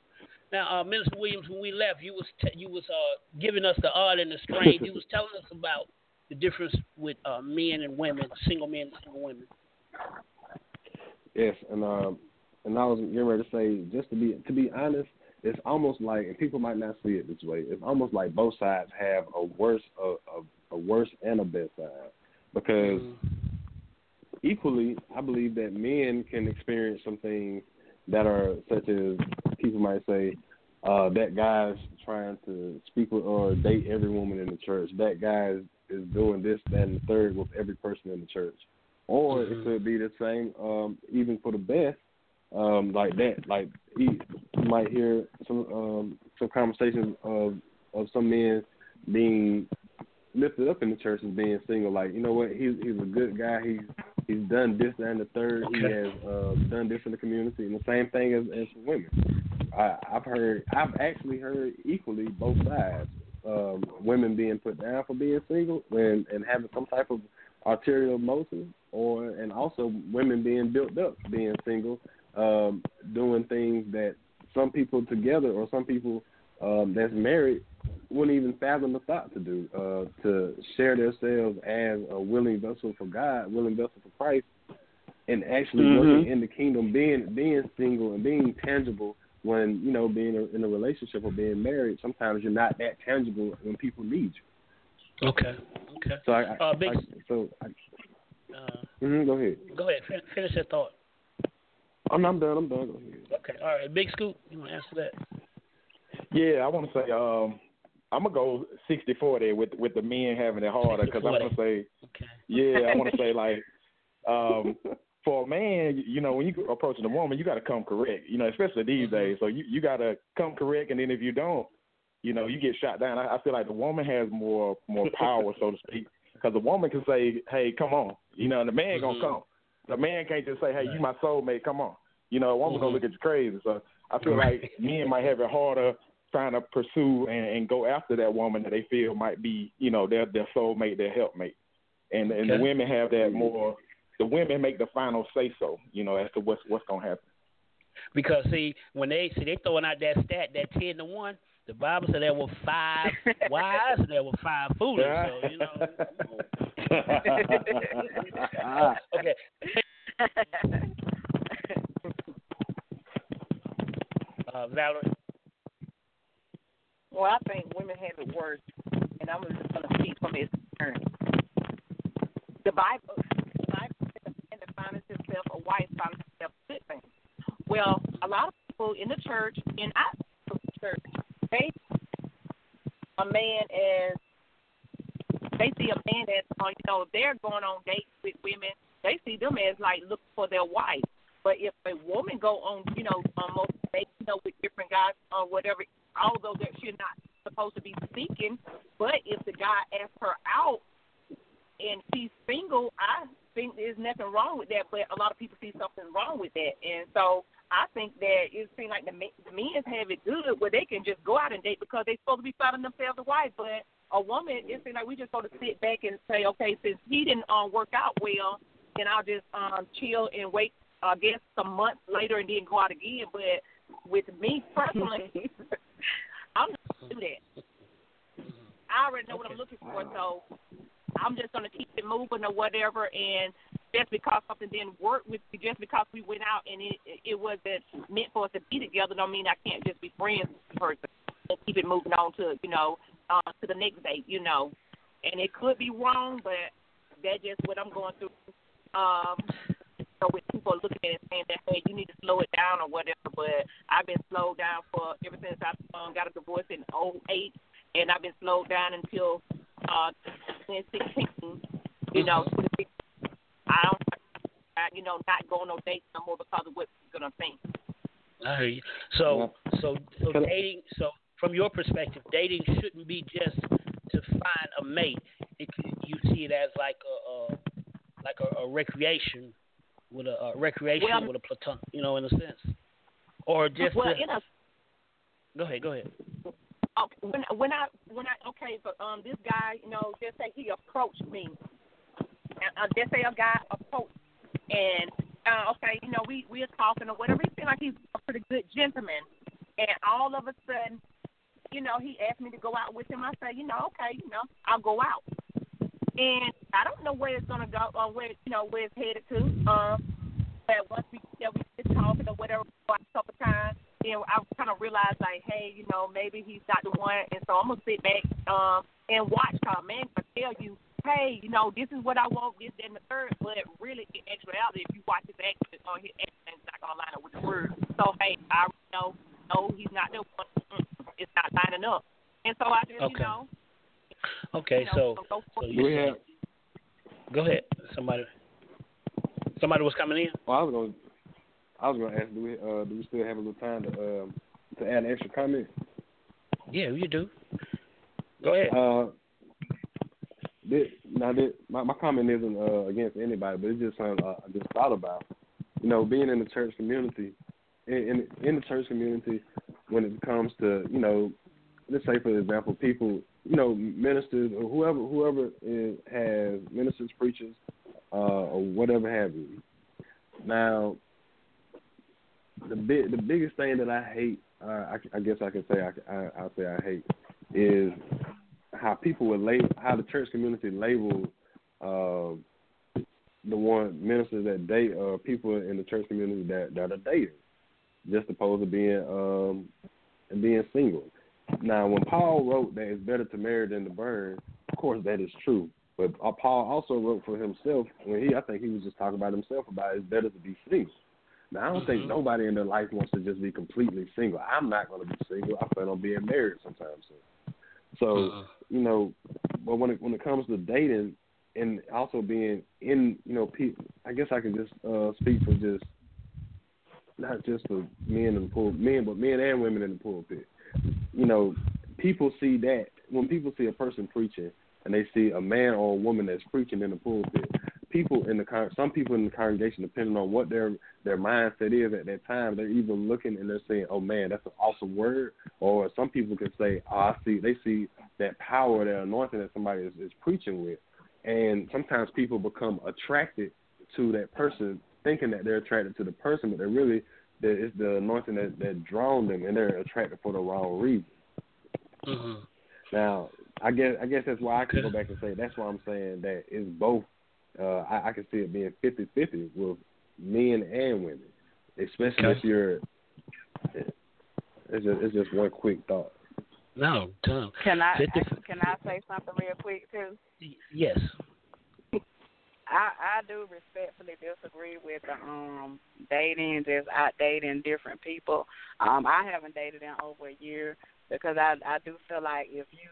Speaker 2: Now, uh, Minister Williams, when we left, you was you was uh, giving us the odd and the strange. you was telling us about the difference with uh, men and women, single men and single women.
Speaker 4: Yes, and um, and I was getting ready to say, just to be to be honest, it's almost like, and people might not see it this way. It's almost like both sides have a worse, a, a, a worse and a best side, because equally, I believe that men can experience some things that are such as people might say uh, that guy's trying to speak with or date every woman in the church. That guy is, is doing this, that, and the third with every person in the church. Or it could be the same, um, even for the best, um, like that. Like he, you might hear some um, some conversations of of some men being lifted up in the church as being single. Like you know what, he's he's a good guy. He's he's done this that, and the third. He has uh, done this in the community, and the same thing as as for women. I, I've heard, I've actually heard equally both sides. Um, women being put down for being single and and having some type of arterial motive, or and also women being built up being single, um, doing things that some people together or some people um, that's married wouldn't even fathom the thought to do. Uh, to share themselves as a willing vessel for God, willing vessel for Christ, and actually
Speaker 11: Mhm.
Speaker 4: working in the kingdom, being being single and being tangible. When you know being in a relationship or being married, sometimes you're not that tangible when people need you.
Speaker 2: Okay. Okay.
Speaker 4: So I, I,
Speaker 2: Uh, big-
Speaker 4: I so I,
Speaker 2: Uh,
Speaker 4: mhm, go ahead.
Speaker 2: go ahead. Finish that thought.
Speaker 4: I'm, I'm done. I'm done. Go ahead.
Speaker 2: Okay. All right. Big Scoop, you want to answer that?
Speaker 6: Yeah, I want to say um, I'm gonna go 60-40 with with the men having it harder because I want to say, okay. yeah, I want to say like, um, for a man, you know, when you approaching a woman, you got to come correct, you know, especially these days. So you you got to come correct, and then if you don't, you know, you get shot down. I, I feel like the woman has more more power, so to speak, because the woman can say, hey, come on, you know, and the man gonna come. The man can't just say, hey, you my soulmate, come on. You know, a woman
Speaker 2: Mm-hmm.
Speaker 6: gonna look at you crazy. So I feel like men might have it harder trying to pursue and, and go after that woman that they feel might be, you know, their their soulmate, their helpmate. And and
Speaker 2: Okay.
Speaker 6: the women have that more. The women make the final say so, you know, as to what's what's gonna happen.
Speaker 2: Because see, when they see they throwing out that stat, that ten to one, the Bible said there were five wise and there were five foolish. So you know. okay. Uh, Valerie.
Speaker 5: Well, I think women have it worse, and I'm just going to speak from experience. The Bible, the Bible says a man that finds himself a wife finds himself a good thing. Well, a lot of people in the church, and I the church, they a man as they see a man as uh, you know they're going on dates with women, they see them as like looking for their wife. But if a woman go on, you know, on most dates, you know, with different guys or whatever, although that she's not supposed to be seeking, but if the guy asks her out and she's single, I think there's nothing wrong with that. But a lot of people see something wrong with that, and so I think that it seems like the men, the men have it good where they can just go out and date because they're supposed to be finding themselves a wife. But a woman, it seems like we just supposed to sit back and say, okay, since he didn't um, work out well, then I'll just um, chill and wait. I guess some months later and then go out again. But with me personally, I'm not gonna do that. I already know what I'm looking for, so I'm just gonna keep it moving or whatever. And just because something didn't work with me, just because we went out and it it wasn't meant for us to be together, don't mean I can't just be friends with the person and keep it moving on to you know uh, to the next date, you know. And it could be wrong, but that's just what I'm going through. Um, so with people looking at it and saying that hey, you need to slow it down or whatever, but I've been slowed down for ever since I um, got a divorce in '08, and I've been slowed down until uh 2016. You know, 2016. I don't, you know, not going no dates no more because of what people gonna think.
Speaker 2: I hear you. So, so, so dating. So, from your perspective, dating shouldn't be just to find a mate. It, you see it as like a, a like a, a recreation with a, a recreation
Speaker 5: Well-
Speaker 2: with a platon, you know, in a sense, or just
Speaker 5: well,
Speaker 2: to,
Speaker 5: in a
Speaker 2: go ahead, go ahead.
Speaker 5: okay, when when I when I okay, but um, this guy, you know, just say he approached me. Uh, just say a guy approached, and uh, okay, you know, we we are talking or whatever. He seemed like he's a pretty good gentleman, and all of a sudden, you know, he asked me to go out with him. I said, you know, okay, you know, I'll go out, and I don't know where it's gonna go or where you know where it's headed to. Um, but once we yeah we get talking or whatever for a couple times, then I kind of realized like, hey, you know, maybe he's not the one, and so I'm gonna sit back um and watch. Cause man, I tell you, hey, you know, this is what I want, this, that, and the third. But really, in actuality, if you watch his actions, or his actions not gonna line up with the word. So hey, I already know, no, he's not the one. Mm, It's not lining up, and so I just, you
Speaker 2: Okay.
Speaker 5: know,
Speaker 2: Okay,
Speaker 5: you know,
Speaker 2: so,
Speaker 5: go
Speaker 2: so
Speaker 5: it.
Speaker 2: you saying, go ahead. Somebody, somebody was coming in.
Speaker 4: Well, I was going. to I was going to ask, do we uh, do we still have a little time to um, to add an extra comment?
Speaker 2: Yeah, you do. Go ahead.
Speaker 4: Uh, this, now, this, my my comment isn't uh, against anybody, but it's just something uh, I just thought about. You know, being in the church community, in, in in the church community, when it comes to you know, let's say for example, people, you know, ministers or whoever whoever is, has ministers, preachers, uh, or whatever have you. Now, the big the biggest thing that I hate, uh, I, I guess I can say I, I I'll say I hate is how people would label how the church community label uh, the one ministers that date uh, people in the church community that that are dating, just opposed to being um and being single. Now, when Paul wrote that it's better to marry than to burn, of course that is true. But uh, Paul also wrote for himself when he, I think he was just talking about himself about it's better to be single. Now, I don't think nobody in their life wants to just be completely single. I'm not going to be single. I plan on being married sometime soon. So, you know, but when it when it comes to dating and also being in, you know, pe- I guess I can just uh, speak for just not just for men in the pool, men, but men and women in the pulpit. You know, people see that when people see a person preaching and they see a man or a woman that's preaching in the pulpit, people in the con- some people in the congregation, depending on what their their mindset is at that time, they're even looking and they're saying, "Oh man, that's an awesome word." Or some people can say, "Oh, I see." They see that power, that anointing that somebody is, is preaching with, and sometimes people become attracted to that person, thinking that they're attracted to the person, but they're really that it's the anointing that that drawn them, and they're attracted for the wrong reason.
Speaker 2: Mm-hmm.
Speaker 4: Now, I guess I guess that's why I can go back and say that's why I'm saying that it's both. Uh, I, I can see it being fifty fifty with men and women, especially
Speaker 2: Okay.
Speaker 4: if you're. It's just it's just one quick thought.
Speaker 2: No, dumb.
Speaker 3: Can I
Speaker 2: Fifty-
Speaker 3: can I say something real quick too?
Speaker 2: Yes.
Speaker 3: I I do respectfully disagree with the um dating, just out dating different people. Um, I haven't dated in over a year because I I do feel like if you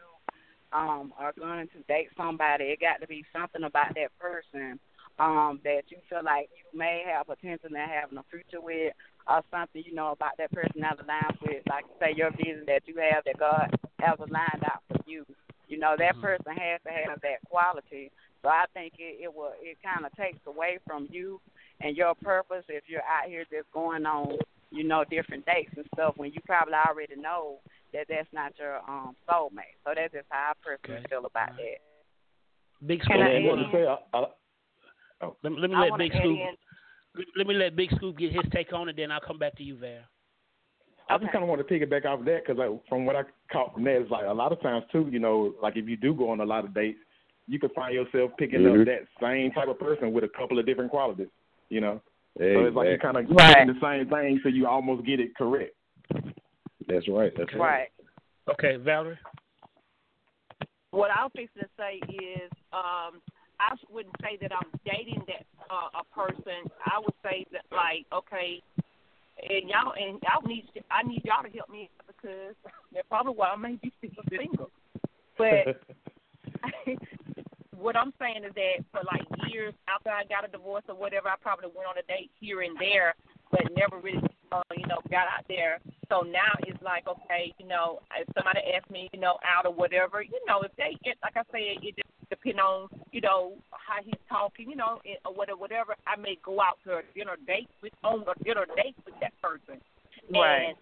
Speaker 3: um are going to date somebody, it got to be something about that person um that you feel like you may have potential in having a future with or something, you know, about that person that aligns with like say your vision that you have that God has aligned out for you. You know, that person has to have that quality. So I think it, it will it kind of takes away from you and your purpose if you're out here just going on, you know, different dates and stuff when you probably already know that that's not your um soulmate. So that's just how I personally
Speaker 2: Okay.
Speaker 3: feel about that.
Speaker 2: Big
Speaker 3: Can
Speaker 2: Scoop.
Speaker 3: I
Speaker 2: wanna-
Speaker 6: say, I, I,
Speaker 2: let, me- let me
Speaker 3: I
Speaker 2: let Big Scoop. Let, let me let Big Scoop get his take on it, then I'll come back to you, Val.
Speaker 6: I just kind of want to piggyback off of that because like, from what I caught from that, it's like a lot of times too, you know, like if you do go on a lot of dates, you can find yourself picking
Speaker 4: Mhm.
Speaker 6: up that same type of person with a couple of different qualities, you know. So it's like you
Speaker 4: Exactly.
Speaker 6: kind of
Speaker 3: Right.
Speaker 6: doing the same thing, so you almost get it correct.
Speaker 4: That's right. That's right.
Speaker 3: Right.
Speaker 2: Okay, Valerie.
Speaker 5: what I was fixing to say is, um, I wouldn't say that I'm dating that uh, a person. I would say that like, okay, and y'all and y'all need to, I need y'all to help me because that's probably why I may be still single. But what I'm saying is that for like years after I got a divorce or whatever, I probably went on a date here and there, but never really, uh, you know, got out there. So now it's like, okay, you know, if somebody asks me, you know, out or whatever, you know, if they, it, like I said, it just depends on, you know, how he's talking, you know, it, or whatever, whatever. I may go out to a dinner date with, on a dinner date with that person.
Speaker 3: Right.
Speaker 5: And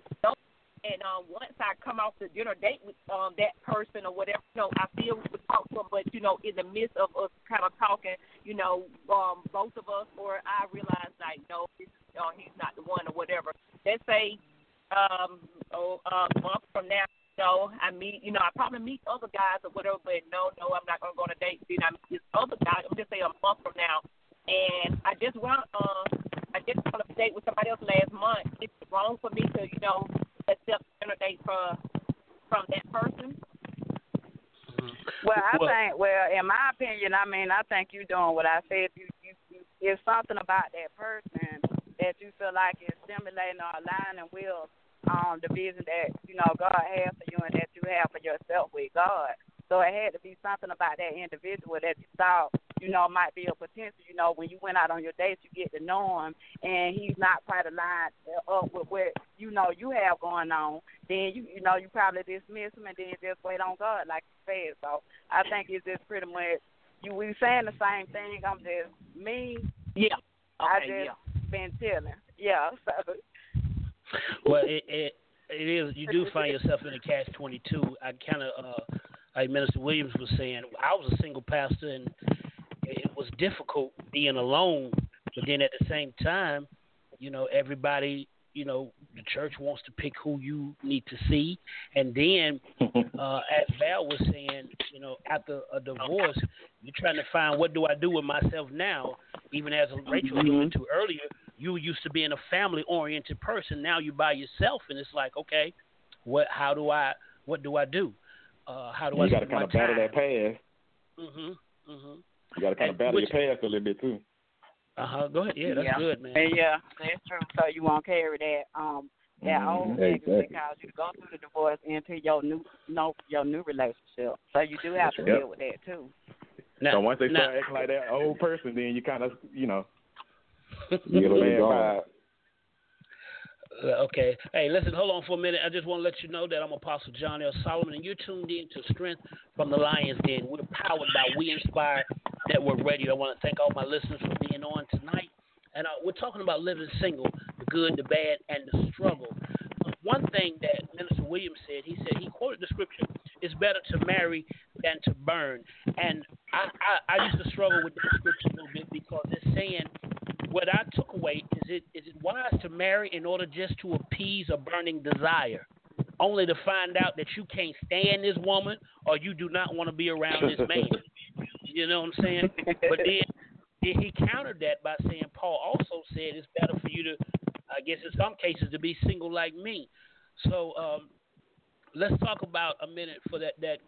Speaker 5: and um, once I come off the dinner date with um, that person or whatever, you know, I still would talk to them, but you know, in the midst of us kind of talking, you know, um, both of us, or I realize like, no, this, uh, he's not the one or whatever. Let's say um, oh, a month from now, you know, I meet, you know, I probably meet other guys or whatever, but no, no, I'm not gonna go on a date. Then I meet this other guy. I'm just say a month from now, and I just went, uh, I just went on a date with somebody else last month. It's wrong for me to, you know, accept dinner date from from that person.
Speaker 3: Well, I
Speaker 2: Well-
Speaker 3: think, well, in my opinion, I mean, I think you're doing what I said. You, you, you, it's something about that person that you feel like is stimulating or aligning with um the vision that you know God has for you and that you have for yourself with God. So it had to be something about that individual that you thought, you know, might be a potential. You know, when you went out on your dates, you get to know him, and he's not quite aligned up with what you know you have going on. Then you, you know, you probably dismiss him and then just wait on God, like you said. So I think it's just pretty much you. We saying the same thing. I'm just me.
Speaker 5: Yeah.
Speaker 3: I
Speaker 5: Okay.
Speaker 3: just
Speaker 5: yeah.
Speaker 3: Been chilling. Yeah. So
Speaker 2: Well, it, it it is. You do find yourself in a catch twenty two. I kind of, uh, like Minister Williams was saying, I was a single pastor, and it was difficult being alone. But then at the same time, you know, everybody, you know, the church wants to pick who you need to see, and then, uh, as Val was saying, you know, after a divorce, you're trying to find what do I do with myself now. Even as Rachel alluded to earlier, you used to being a family oriented person. Now you're by yourself, and it's like, okay, what? How do I? What do I do? Uh, how do I?
Speaker 6: you got to kind of battle that past.
Speaker 2: Mhm. Mhm.
Speaker 6: You got to kind
Speaker 2: And
Speaker 6: of battle
Speaker 2: which-
Speaker 6: your past a little bit too.
Speaker 2: Uh huh. Go ahead. Yeah, that's
Speaker 3: yeah.
Speaker 2: good, man.
Speaker 3: And yeah, that's true. So you won't carry that um that
Speaker 6: Mhm.
Speaker 3: old baggage
Speaker 4: Exactly.
Speaker 3: that caused you to go through the divorce into your new no your new relationship. So you do have to
Speaker 6: Yep.
Speaker 3: deal with that too.
Speaker 2: Now,
Speaker 6: so once they
Speaker 2: now,
Speaker 6: start acting like that old person, then you kind of, you know,
Speaker 4: You
Speaker 6: get a
Speaker 4: know,
Speaker 6: man
Speaker 4: gone.
Speaker 6: vibe.
Speaker 2: Uh, okay. Hey, listen, hold on for a minute. I just want to let you know that I'm Apostle John L. Solomon, and you're tuned in to Strength from the Lion's Den. We're powered by We Inspire Network Radio. I want to thank all my listeners for being on tonight. And uh, we're talking about living single, the good, the bad, and the struggle. One thing that Minister Williams said, he said he quoted the scripture: "It's better to marry than to burn." And I, I, I used to struggle with that scripture a little bit because it's saying what I took away is it is it wise to marry in order just to appease a burning desire, only to find out that you can't stand this woman or you do not want to be around this man. you know what I'm saying? But then he countered that by saying Paul also said it's better for you to, I guess in some cases, to be single like me. So um, let's talk about a minute for that that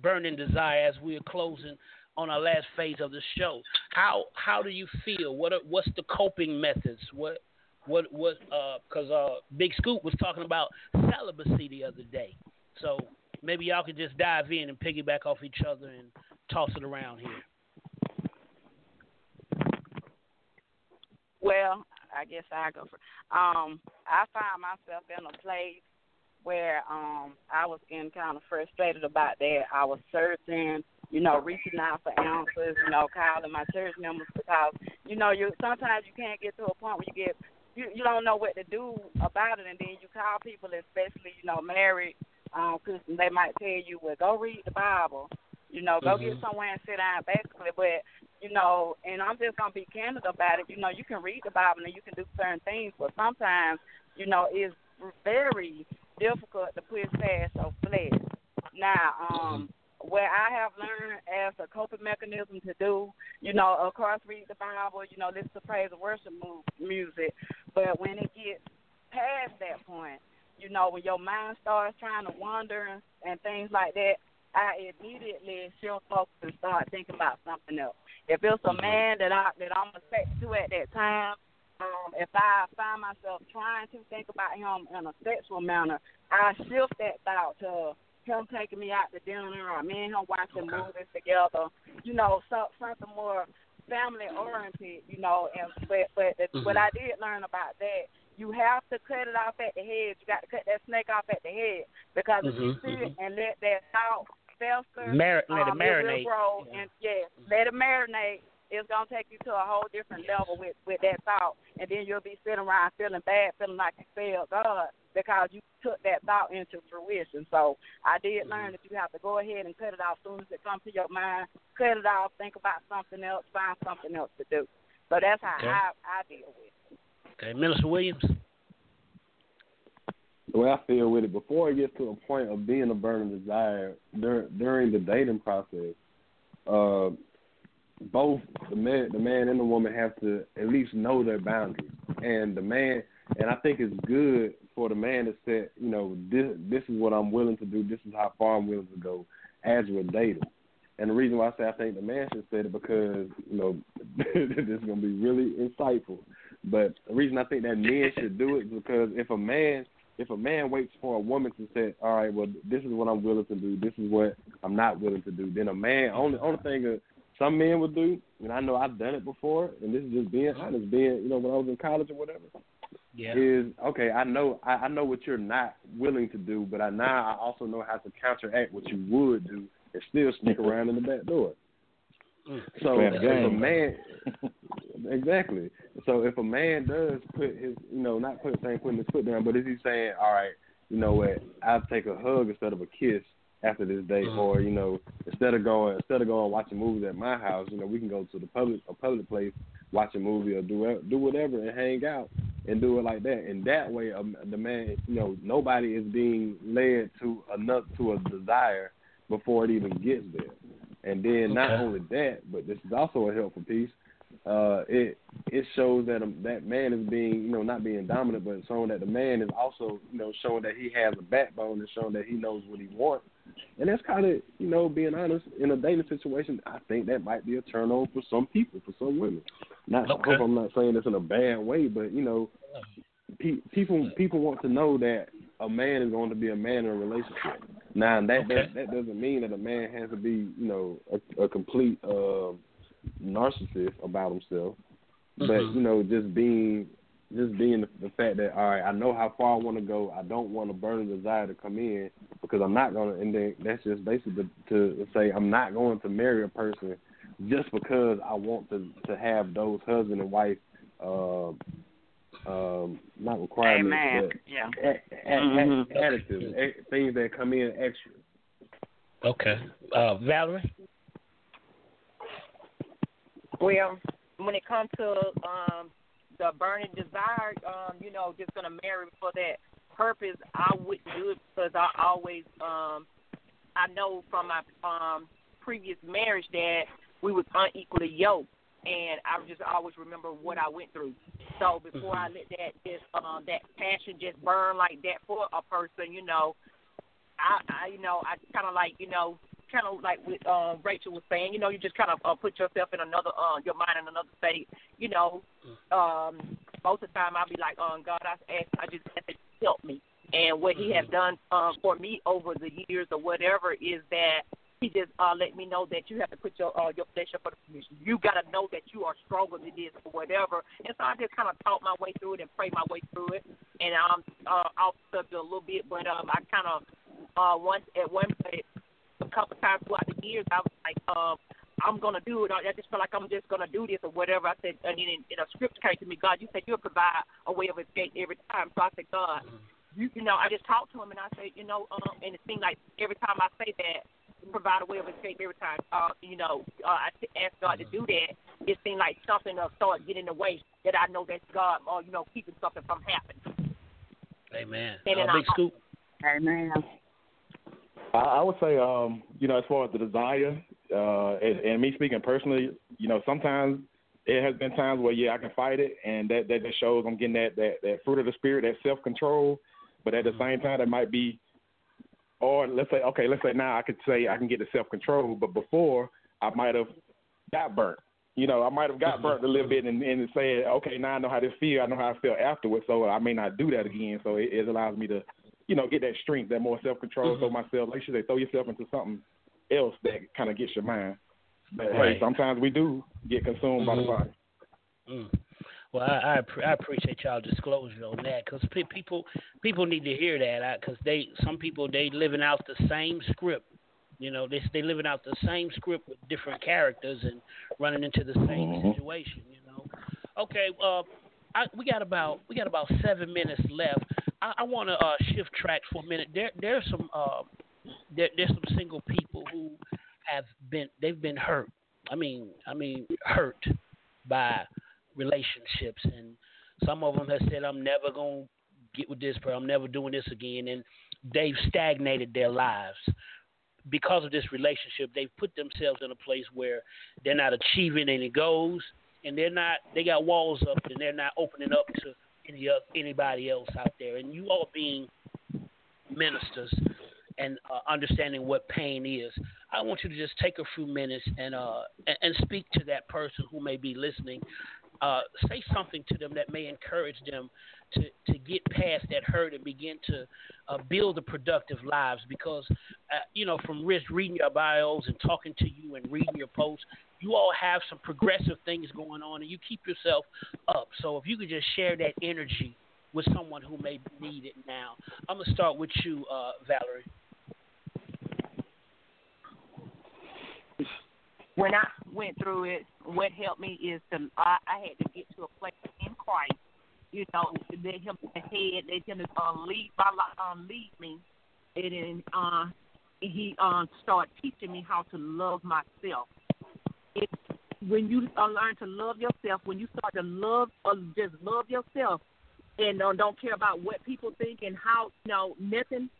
Speaker 2: burning desire as we are closing on our last phase of the show. How how do you feel? What are, what's the coping methods? What what what? Because uh, uh, Big Scoop was talking about celibacy the other day. So maybe y'all could just dive in and piggyback off each other and toss it around here.
Speaker 3: Well, I guess I go for. Um, I find myself in a place where um I was getting kind of frustrated about that. I was searching you know, reaching out for answers, you know, calling my church members because, you know, you sometimes you can't get to a point where you get you you don't know what to do about it, and then you call people, especially you know married um, Christians, they might tell you, well, go read the Bible, you know, go
Speaker 2: mm-hmm.
Speaker 3: get somewhere and sit down, basically. But you know, and I'm just gonna be candid about it. You know, you can read the Bible and you can do certain things, but sometimes, you know, it's very difficult to push past your flesh. Now, um, where I have learned as a coping mechanism to do, you know, of course, read the Bible, you know, listen to praise and worship music. But when it gets past that point, you know, when your mind starts trying to wander and things like that, I immediately shift focus and start thinking about something else. If it's a
Speaker 2: mm-hmm.
Speaker 3: man that I that I'm attracted to at that time, um, if I find myself trying to think about him in a sexual manner, I shift that thought to him taking me out to dinner or me and him watching okay. movies together. You know, so, something more family oriented. You know, and but but mm-hmm. what I did learn about that, you have to cut it off at the head. You got to cut that snake off at the head because mm-hmm. if you sit mm-hmm. and let that thought fester,
Speaker 2: Mar-
Speaker 3: um,
Speaker 2: let it marinate.
Speaker 3: It will grow yeah. and yeah, let it marinate it's gonna take you to a whole different level with with that thought, and then you'll be sitting around feeling bad, feeling like you failed God because you took that thought into fruition. So I did learn that you have to go ahead and cut it off as soon as it comes to your mind. Cut it off, think about something else, find something else to do. So that's how
Speaker 2: okay.
Speaker 3: I I deal with it.
Speaker 2: Okay, Minister Williams.
Speaker 4: The way I feel with it, before it gets to a point of being a burning desire during during the dating process, uh, both the man the man and the woman have to at least know their boundaries. And the man and I think it's good for the man to set, you know, this this is what I'm willing to do, this is how far I'm willing to go as we're dating. And the reason why I say I think the man should set it because, you know, this is gonna be really insightful. But the reason I think that men should do it is because if a man if a man waits for a woman to say, All right, well this is what I'm willing to do, this is what I'm not willing to do, then a man only only thing some men would do, and I know I've done it before, and this is just being honest, being you know when I was in college or whatever.
Speaker 2: Yeah.
Speaker 4: Is okay. I know I, I know what you're not willing to do, but I now I also know how to counteract what you would do and still sneak around in the back door.
Speaker 2: Mm.
Speaker 4: So if a man, exactly. So if a man does put his, you know, not put saying putting his foot down, but is he saying, all right, you know what, I'll take a hug instead of a kiss after this date,
Speaker 2: mm-hmm.
Speaker 4: or you know, instead of going instead of going watching movies at my house, you know, we can go to the public a public place, watch a movie or do do whatever and hang out and do it like that. And that way, um, the man, you know, nobody is being led to enough to a desire before it even gets there. And then
Speaker 2: okay.
Speaker 4: not only that, but this is also a helpful piece. Uh, it it shows that um, that man is being you know not being dominant, but showing that the man is also you know showing that he has a backbone and showing that he knows what he wants and that's kind of, you know, being honest, in a dating situation, I think that might be a turn on for some people, for some women. Not,
Speaker 2: okay.
Speaker 4: I hope I'm not saying this in a bad way, but you know, pe- people people want to know that a man is going to be a man in a relationship. Now that
Speaker 2: okay.
Speaker 4: that, that doesn't mean that a man has to be, you know, a, a complete uh, narcissist about himself,
Speaker 2: mm-hmm.
Speaker 4: but you know, just being just being the, the fact that all right, I know how far I want to go. I don't want to burn a burning desire to come in because I'm not gonna. And then that's just basically to, to say I'm not going to marry a person just because I want to to have those husband and wife uh, um, not requirements,
Speaker 11: Amen.
Speaker 4: but
Speaker 11: Yeah.
Speaker 4: a- a-
Speaker 11: Mhm.
Speaker 4: a- additives, a- things that come in extra.
Speaker 2: Okay. Uh, Valerie?
Speaker 5: Well, when it comes to um the burning desire, um, you know, just gonna marry for that purpose, I wouldn't do it because I always um I know from my um previous marriage that we was unequally yoked and I just always remember what I went through. So before I let that just um that passion just burn like that for a person, you know, I, I you know, I kinda like, you know, kind of like what um, Rachel was saying, you know, you just kind of uh, put yourself in another, uh, your mind in another state. You know, um, most of the time I'll be like, um, God, I ask, I just ask that you help me. And what He has done um, for me over the years or whatever is that He just uh, let me know that you have to put your uh, your flesh up for the commission. You got to know that you are stronger than this or whatever. And so I just kind of talk my way through it and pray my way through it. And um, uh, off subject a little bit, but um, I kind of uh, once at one point a couple times throughout the years, I was like, um, I'm gonna do it. I just feel like I'm just gonna do this or whatever. I said, and then in a script came to me, God, you said you'll provide a way of escape every time. So I said, God, you, you know, I just talked to him and I said, you know, um, and it seemed like every time I say that, provide a way of escape every time. Uh, you know, uh, I asked God to do that. It seemed like something will start getting in the way that I know that's God, or you know, keeping something from happening.
Speaker 2: Amen.
Speaker 5: And then
Speaker 2: Uh, big
Speaker 5: I-
Speaker 2: scoop.
Speaker 11: Amen.
Speaker 6: I, I would say, um, you know, as far as the desire, uh, and, and me speaking personally, you know, sometimes it has been times where yeah, I can fight it, and that that just shows I'm getting that that that fruit of the spirit, that self control. But at the same time, it might be, or let's say, okay, let's say now I could say I can get the self control, but before I might have got burnt. You know, I might have got burnt a little bit and, and said, okay, now I know how this feel. I know how I feel afterwards, so I may not do that again. So it, it allows me to, you know, get that strength, that more self control. So myself, like you say, throw yourself into something else that kind of gets your mind. But
Speaker 2: Right.
Speaker 6: hey, sometimes we do get consumed by the
Speaker 2: Mhm.
Speaker 6: body.
Speaker 2: Mm. Well, I I, appre- I appreciate y'all disclosure on that because pe- people people need to hear that because they some people they living out the same script. You know, they they living out the same script with different characters and running into the same
Speaker 6: Mhm.
Speaker 2: situation. You know. Okay. Uh, I, we got about we got about seven minutes left. I, I want to uh, shift tracks for a minute. There there's some uh, there, there's some single people who have been they've been hurt. I mean I mean hurt by relationships and some of them have said I'm never to get with this person. I'm never doing this again and they've stagnated their lives because of this relationship. They've put themselves in a place where they're not achieving any goals and they're not they got walls up and they're not opening up to any oth- anybody else out there and you all being ministers and uh, understanding what pain is. I want you to just take a few minutes and uh and, and speak to that person who may be listening. Uh, say something to them that may encourage them to to get past that hurt and begin to uh, build a productive lives. Because uh, you know, from reading your bios and talking to you and reading your posts, you all have some progressive things going on, and you keep yourself up. So if you could just share that energy with someone who may need it now, I'm gonna start with you, uh, Valerie.
Speaker 5: When I went through it, what helped me is to I, I had to get to a place in Christ. You know, let him ahead, let him uh, lead my um, lead me, and then uh, he um start teaching me how to love myself. It, when you uh, learn to love yourself, when you start to love, uh, just love yourself, and uh, don't care about what people think and how you know nothing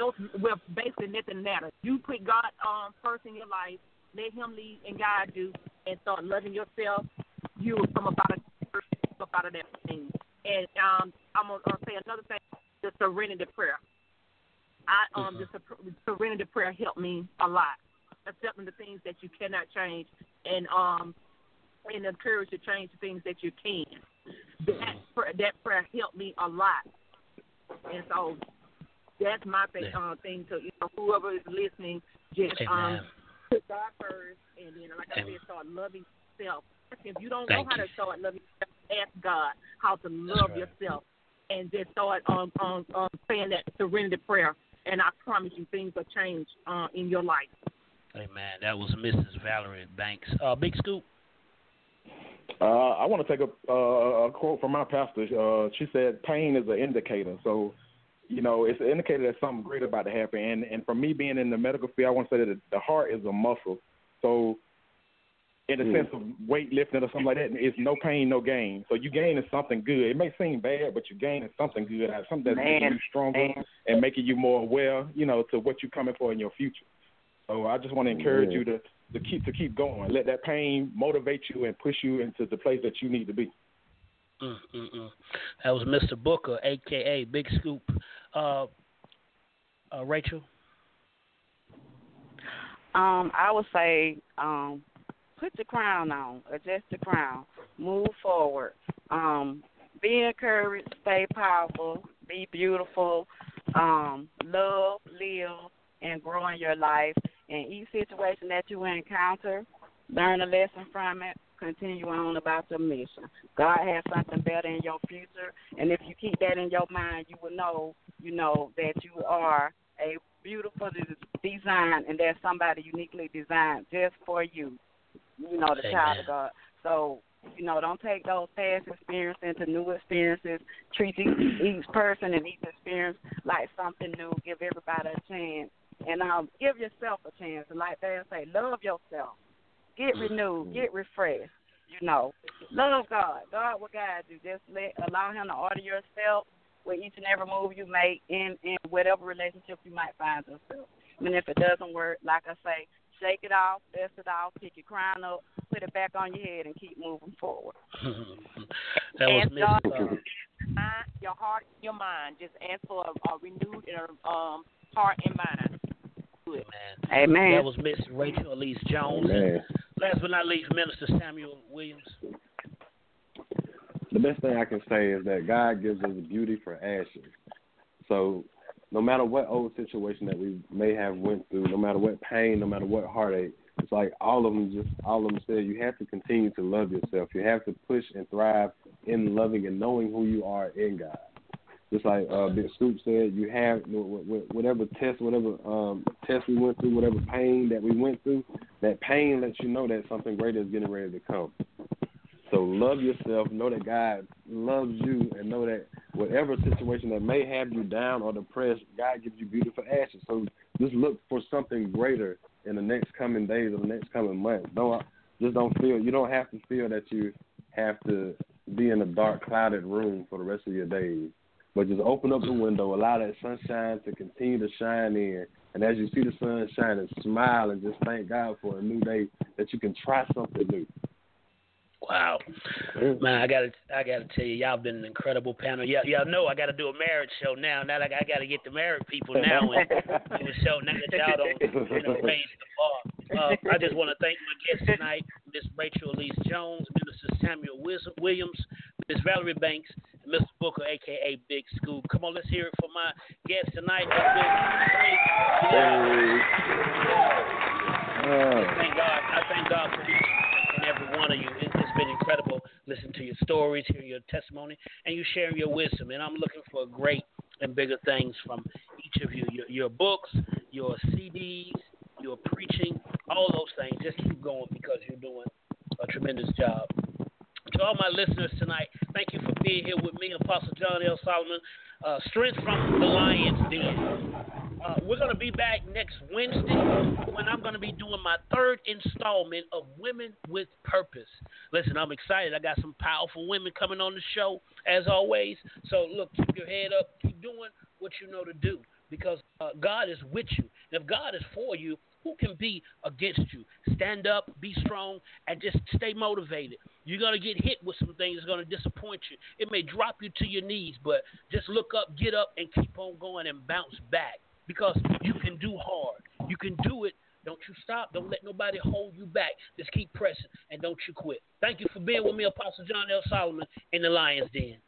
Speaker 5: else. Well, basically nothing matters. You put God um, first in your life let him lead and guide you and start loving yourself, you will come up out of up out of that thing. And um, I'm gonna say another thing: the serenity prayer. I um the sur- serenity prayer helped me a lot, accepting the things that you cannot change, and um and the courage to change the things that you can. That prayer, that prayer helped me a lot, and so that's my thing. Uh, thing to you know whoever is listening, just um. Put God first, and then, like I
Speaker 2: Amen.
Speaker 5: said, start loving yourself. If you don't
Speaker 2: Thank
Speaker 5: know how
Speaker 2: you.
Speaker 5: to start loving yourself, ask God how to love
Speaker 2: right.
Speaker 5: yourself, and just start um, um, um, saying that surrender prayer. And I promise you, things will change uh, in your life.
Speaker 2: Hey man, that was Mrs. Valerie Banks. Uh, Big Scoop.
Speaker 6: Uh, I want to take a, uh, a quote from my pastor. Uh, she said, "Pain is an indicator." So, you know, it's an indicator that something great about to happen. And and for me being in the medical field, I want to say that the heart is a muscle. So, in the mm. sense of weightlifting or something like that, it's no pain, no gain. So you gain is something good. It may seem bad, but you gain is something good, something that's making you stronger Man. and making you more aware, you know, to what you're coming for in your future. So I just want to encourage yeah. you to to keep to keep going. Let that pain motivate you and push you into the place that you need to be.
Speaker 2: Mm, mm, mm. That was Mr. Booker, aka Big Scoop. Uh, uh, Rachel.
Speaker 3: Um, I would say, um, put the crown on, adjust the crown, move forward. Um, be encouraged, stay powerful, be beautiful, um, love, live, and grow in your life in each situation that you encounter, learn a lesson from it, continue on about your mission. God has something better in your future, and if you keep that in your mind, you will know, you know, that you are a beautiful design, and there's somebody uniquely designed just for you. You know, the Amen. child of God. So you know, don't take those past experiences into new experiences. Treat each, each person and each experience like something new. Give everybody a chance and um, give yourself a chance. And like they say, love yourself. Get mm-hmm. renewed. Get refreshed. You know, love God. God will guide you. Just let allow Him to order your steps with each and every move you make in in whatever relationship you might find yourself. And if it doesn't work, like I say, shake it off, dust it off, pick your crown up, put it back on your head, and keep moving forward.
Speaker 2: that was
Speaker 5: Miss. Uh, your heart, your mind. Just ask for a, a renewed um, heart and mind.
Speaker 2: Amen.
Speaker 3: Amen.
Speaker 2: That was Miss Rachel Elise Jones. Last but not least, Minister Samuel Williams.
Speaker 4: The best thing I can say is that God gives us beauty for ashes. So no matter what old situation that we may have went through, no matter what pain, no matter what heartache, it's like all of them just all of them said you have to continue to love yourself. You have to push and thrive in loving and knowing who you are in God just like uh, Big Scoop said, you have whatever test, whatever um, test we went through, whatever pain that we went through, that pain lets you know that something greater is getting ready to come. So love yourself, know that God loves you, and know that whatever situation that may have you down or depressed, God gives you beautiful ashes. So just look for something greater in the next coming days or the next coming months. Don't just don't feel you don't have to feel that you have to be in a dark, clouded room for the rest of your days. But just open up the window, allow that sunshine to continue to shine in. And as you see the sun shining, smile and just thank God for a new day that you can try something new.
Speaker 2: Wow, man, I gotta, I gotta tell you, y'all been an incredible panel. Y'all, y'all know I gotta do a marriage show now. Now, like I gotta get the married people now and do a show now that y'all don't, you know, raise the bar. Uh, I just want to thank my guests tonight, Miss Rachel Elise Jones, Minister Samuel Williams, Miss Valerie Banks, and Mr. Booker, aka Big Scoop. Come on, let's hear it for my guests tonight. I thank God. I thank God for and every one of you. It, has been incredible listening to your stories, hearing your testimony, and you sharing your wisdom. And I'm looking for great and bigger things from each of you. Your, your books, your CDs, your preaching, all those things. Just keep going because you're doing a tremendous job. To all my listeners tonight, thank you for being here with me, Apostle John L. Solomon. Uh, strength from the Lion's Den. Uh, we're going to be back next Wednesday when I'm going to be doing my third installment of Women with Purpose. Listen, I'm excited. I got some powerful women coming on the show, as always. So, look, keep your head up. Keep doing what you know to do because uh, God is with you. And if God is for you, who can be against you? Stand up, be strong, and just stay motivated. You're going to get hit with some things that's going to disappoint you. It may drop you to your knees, but just look up, get up, and keep on going and bounce back because you can do hard. You can do it. Don't you stop. Don't let nobody hold you back. Just keep pressing and don't you quit. Thank you for being with me, Apostle John L. Solomon, in the Lion's Den.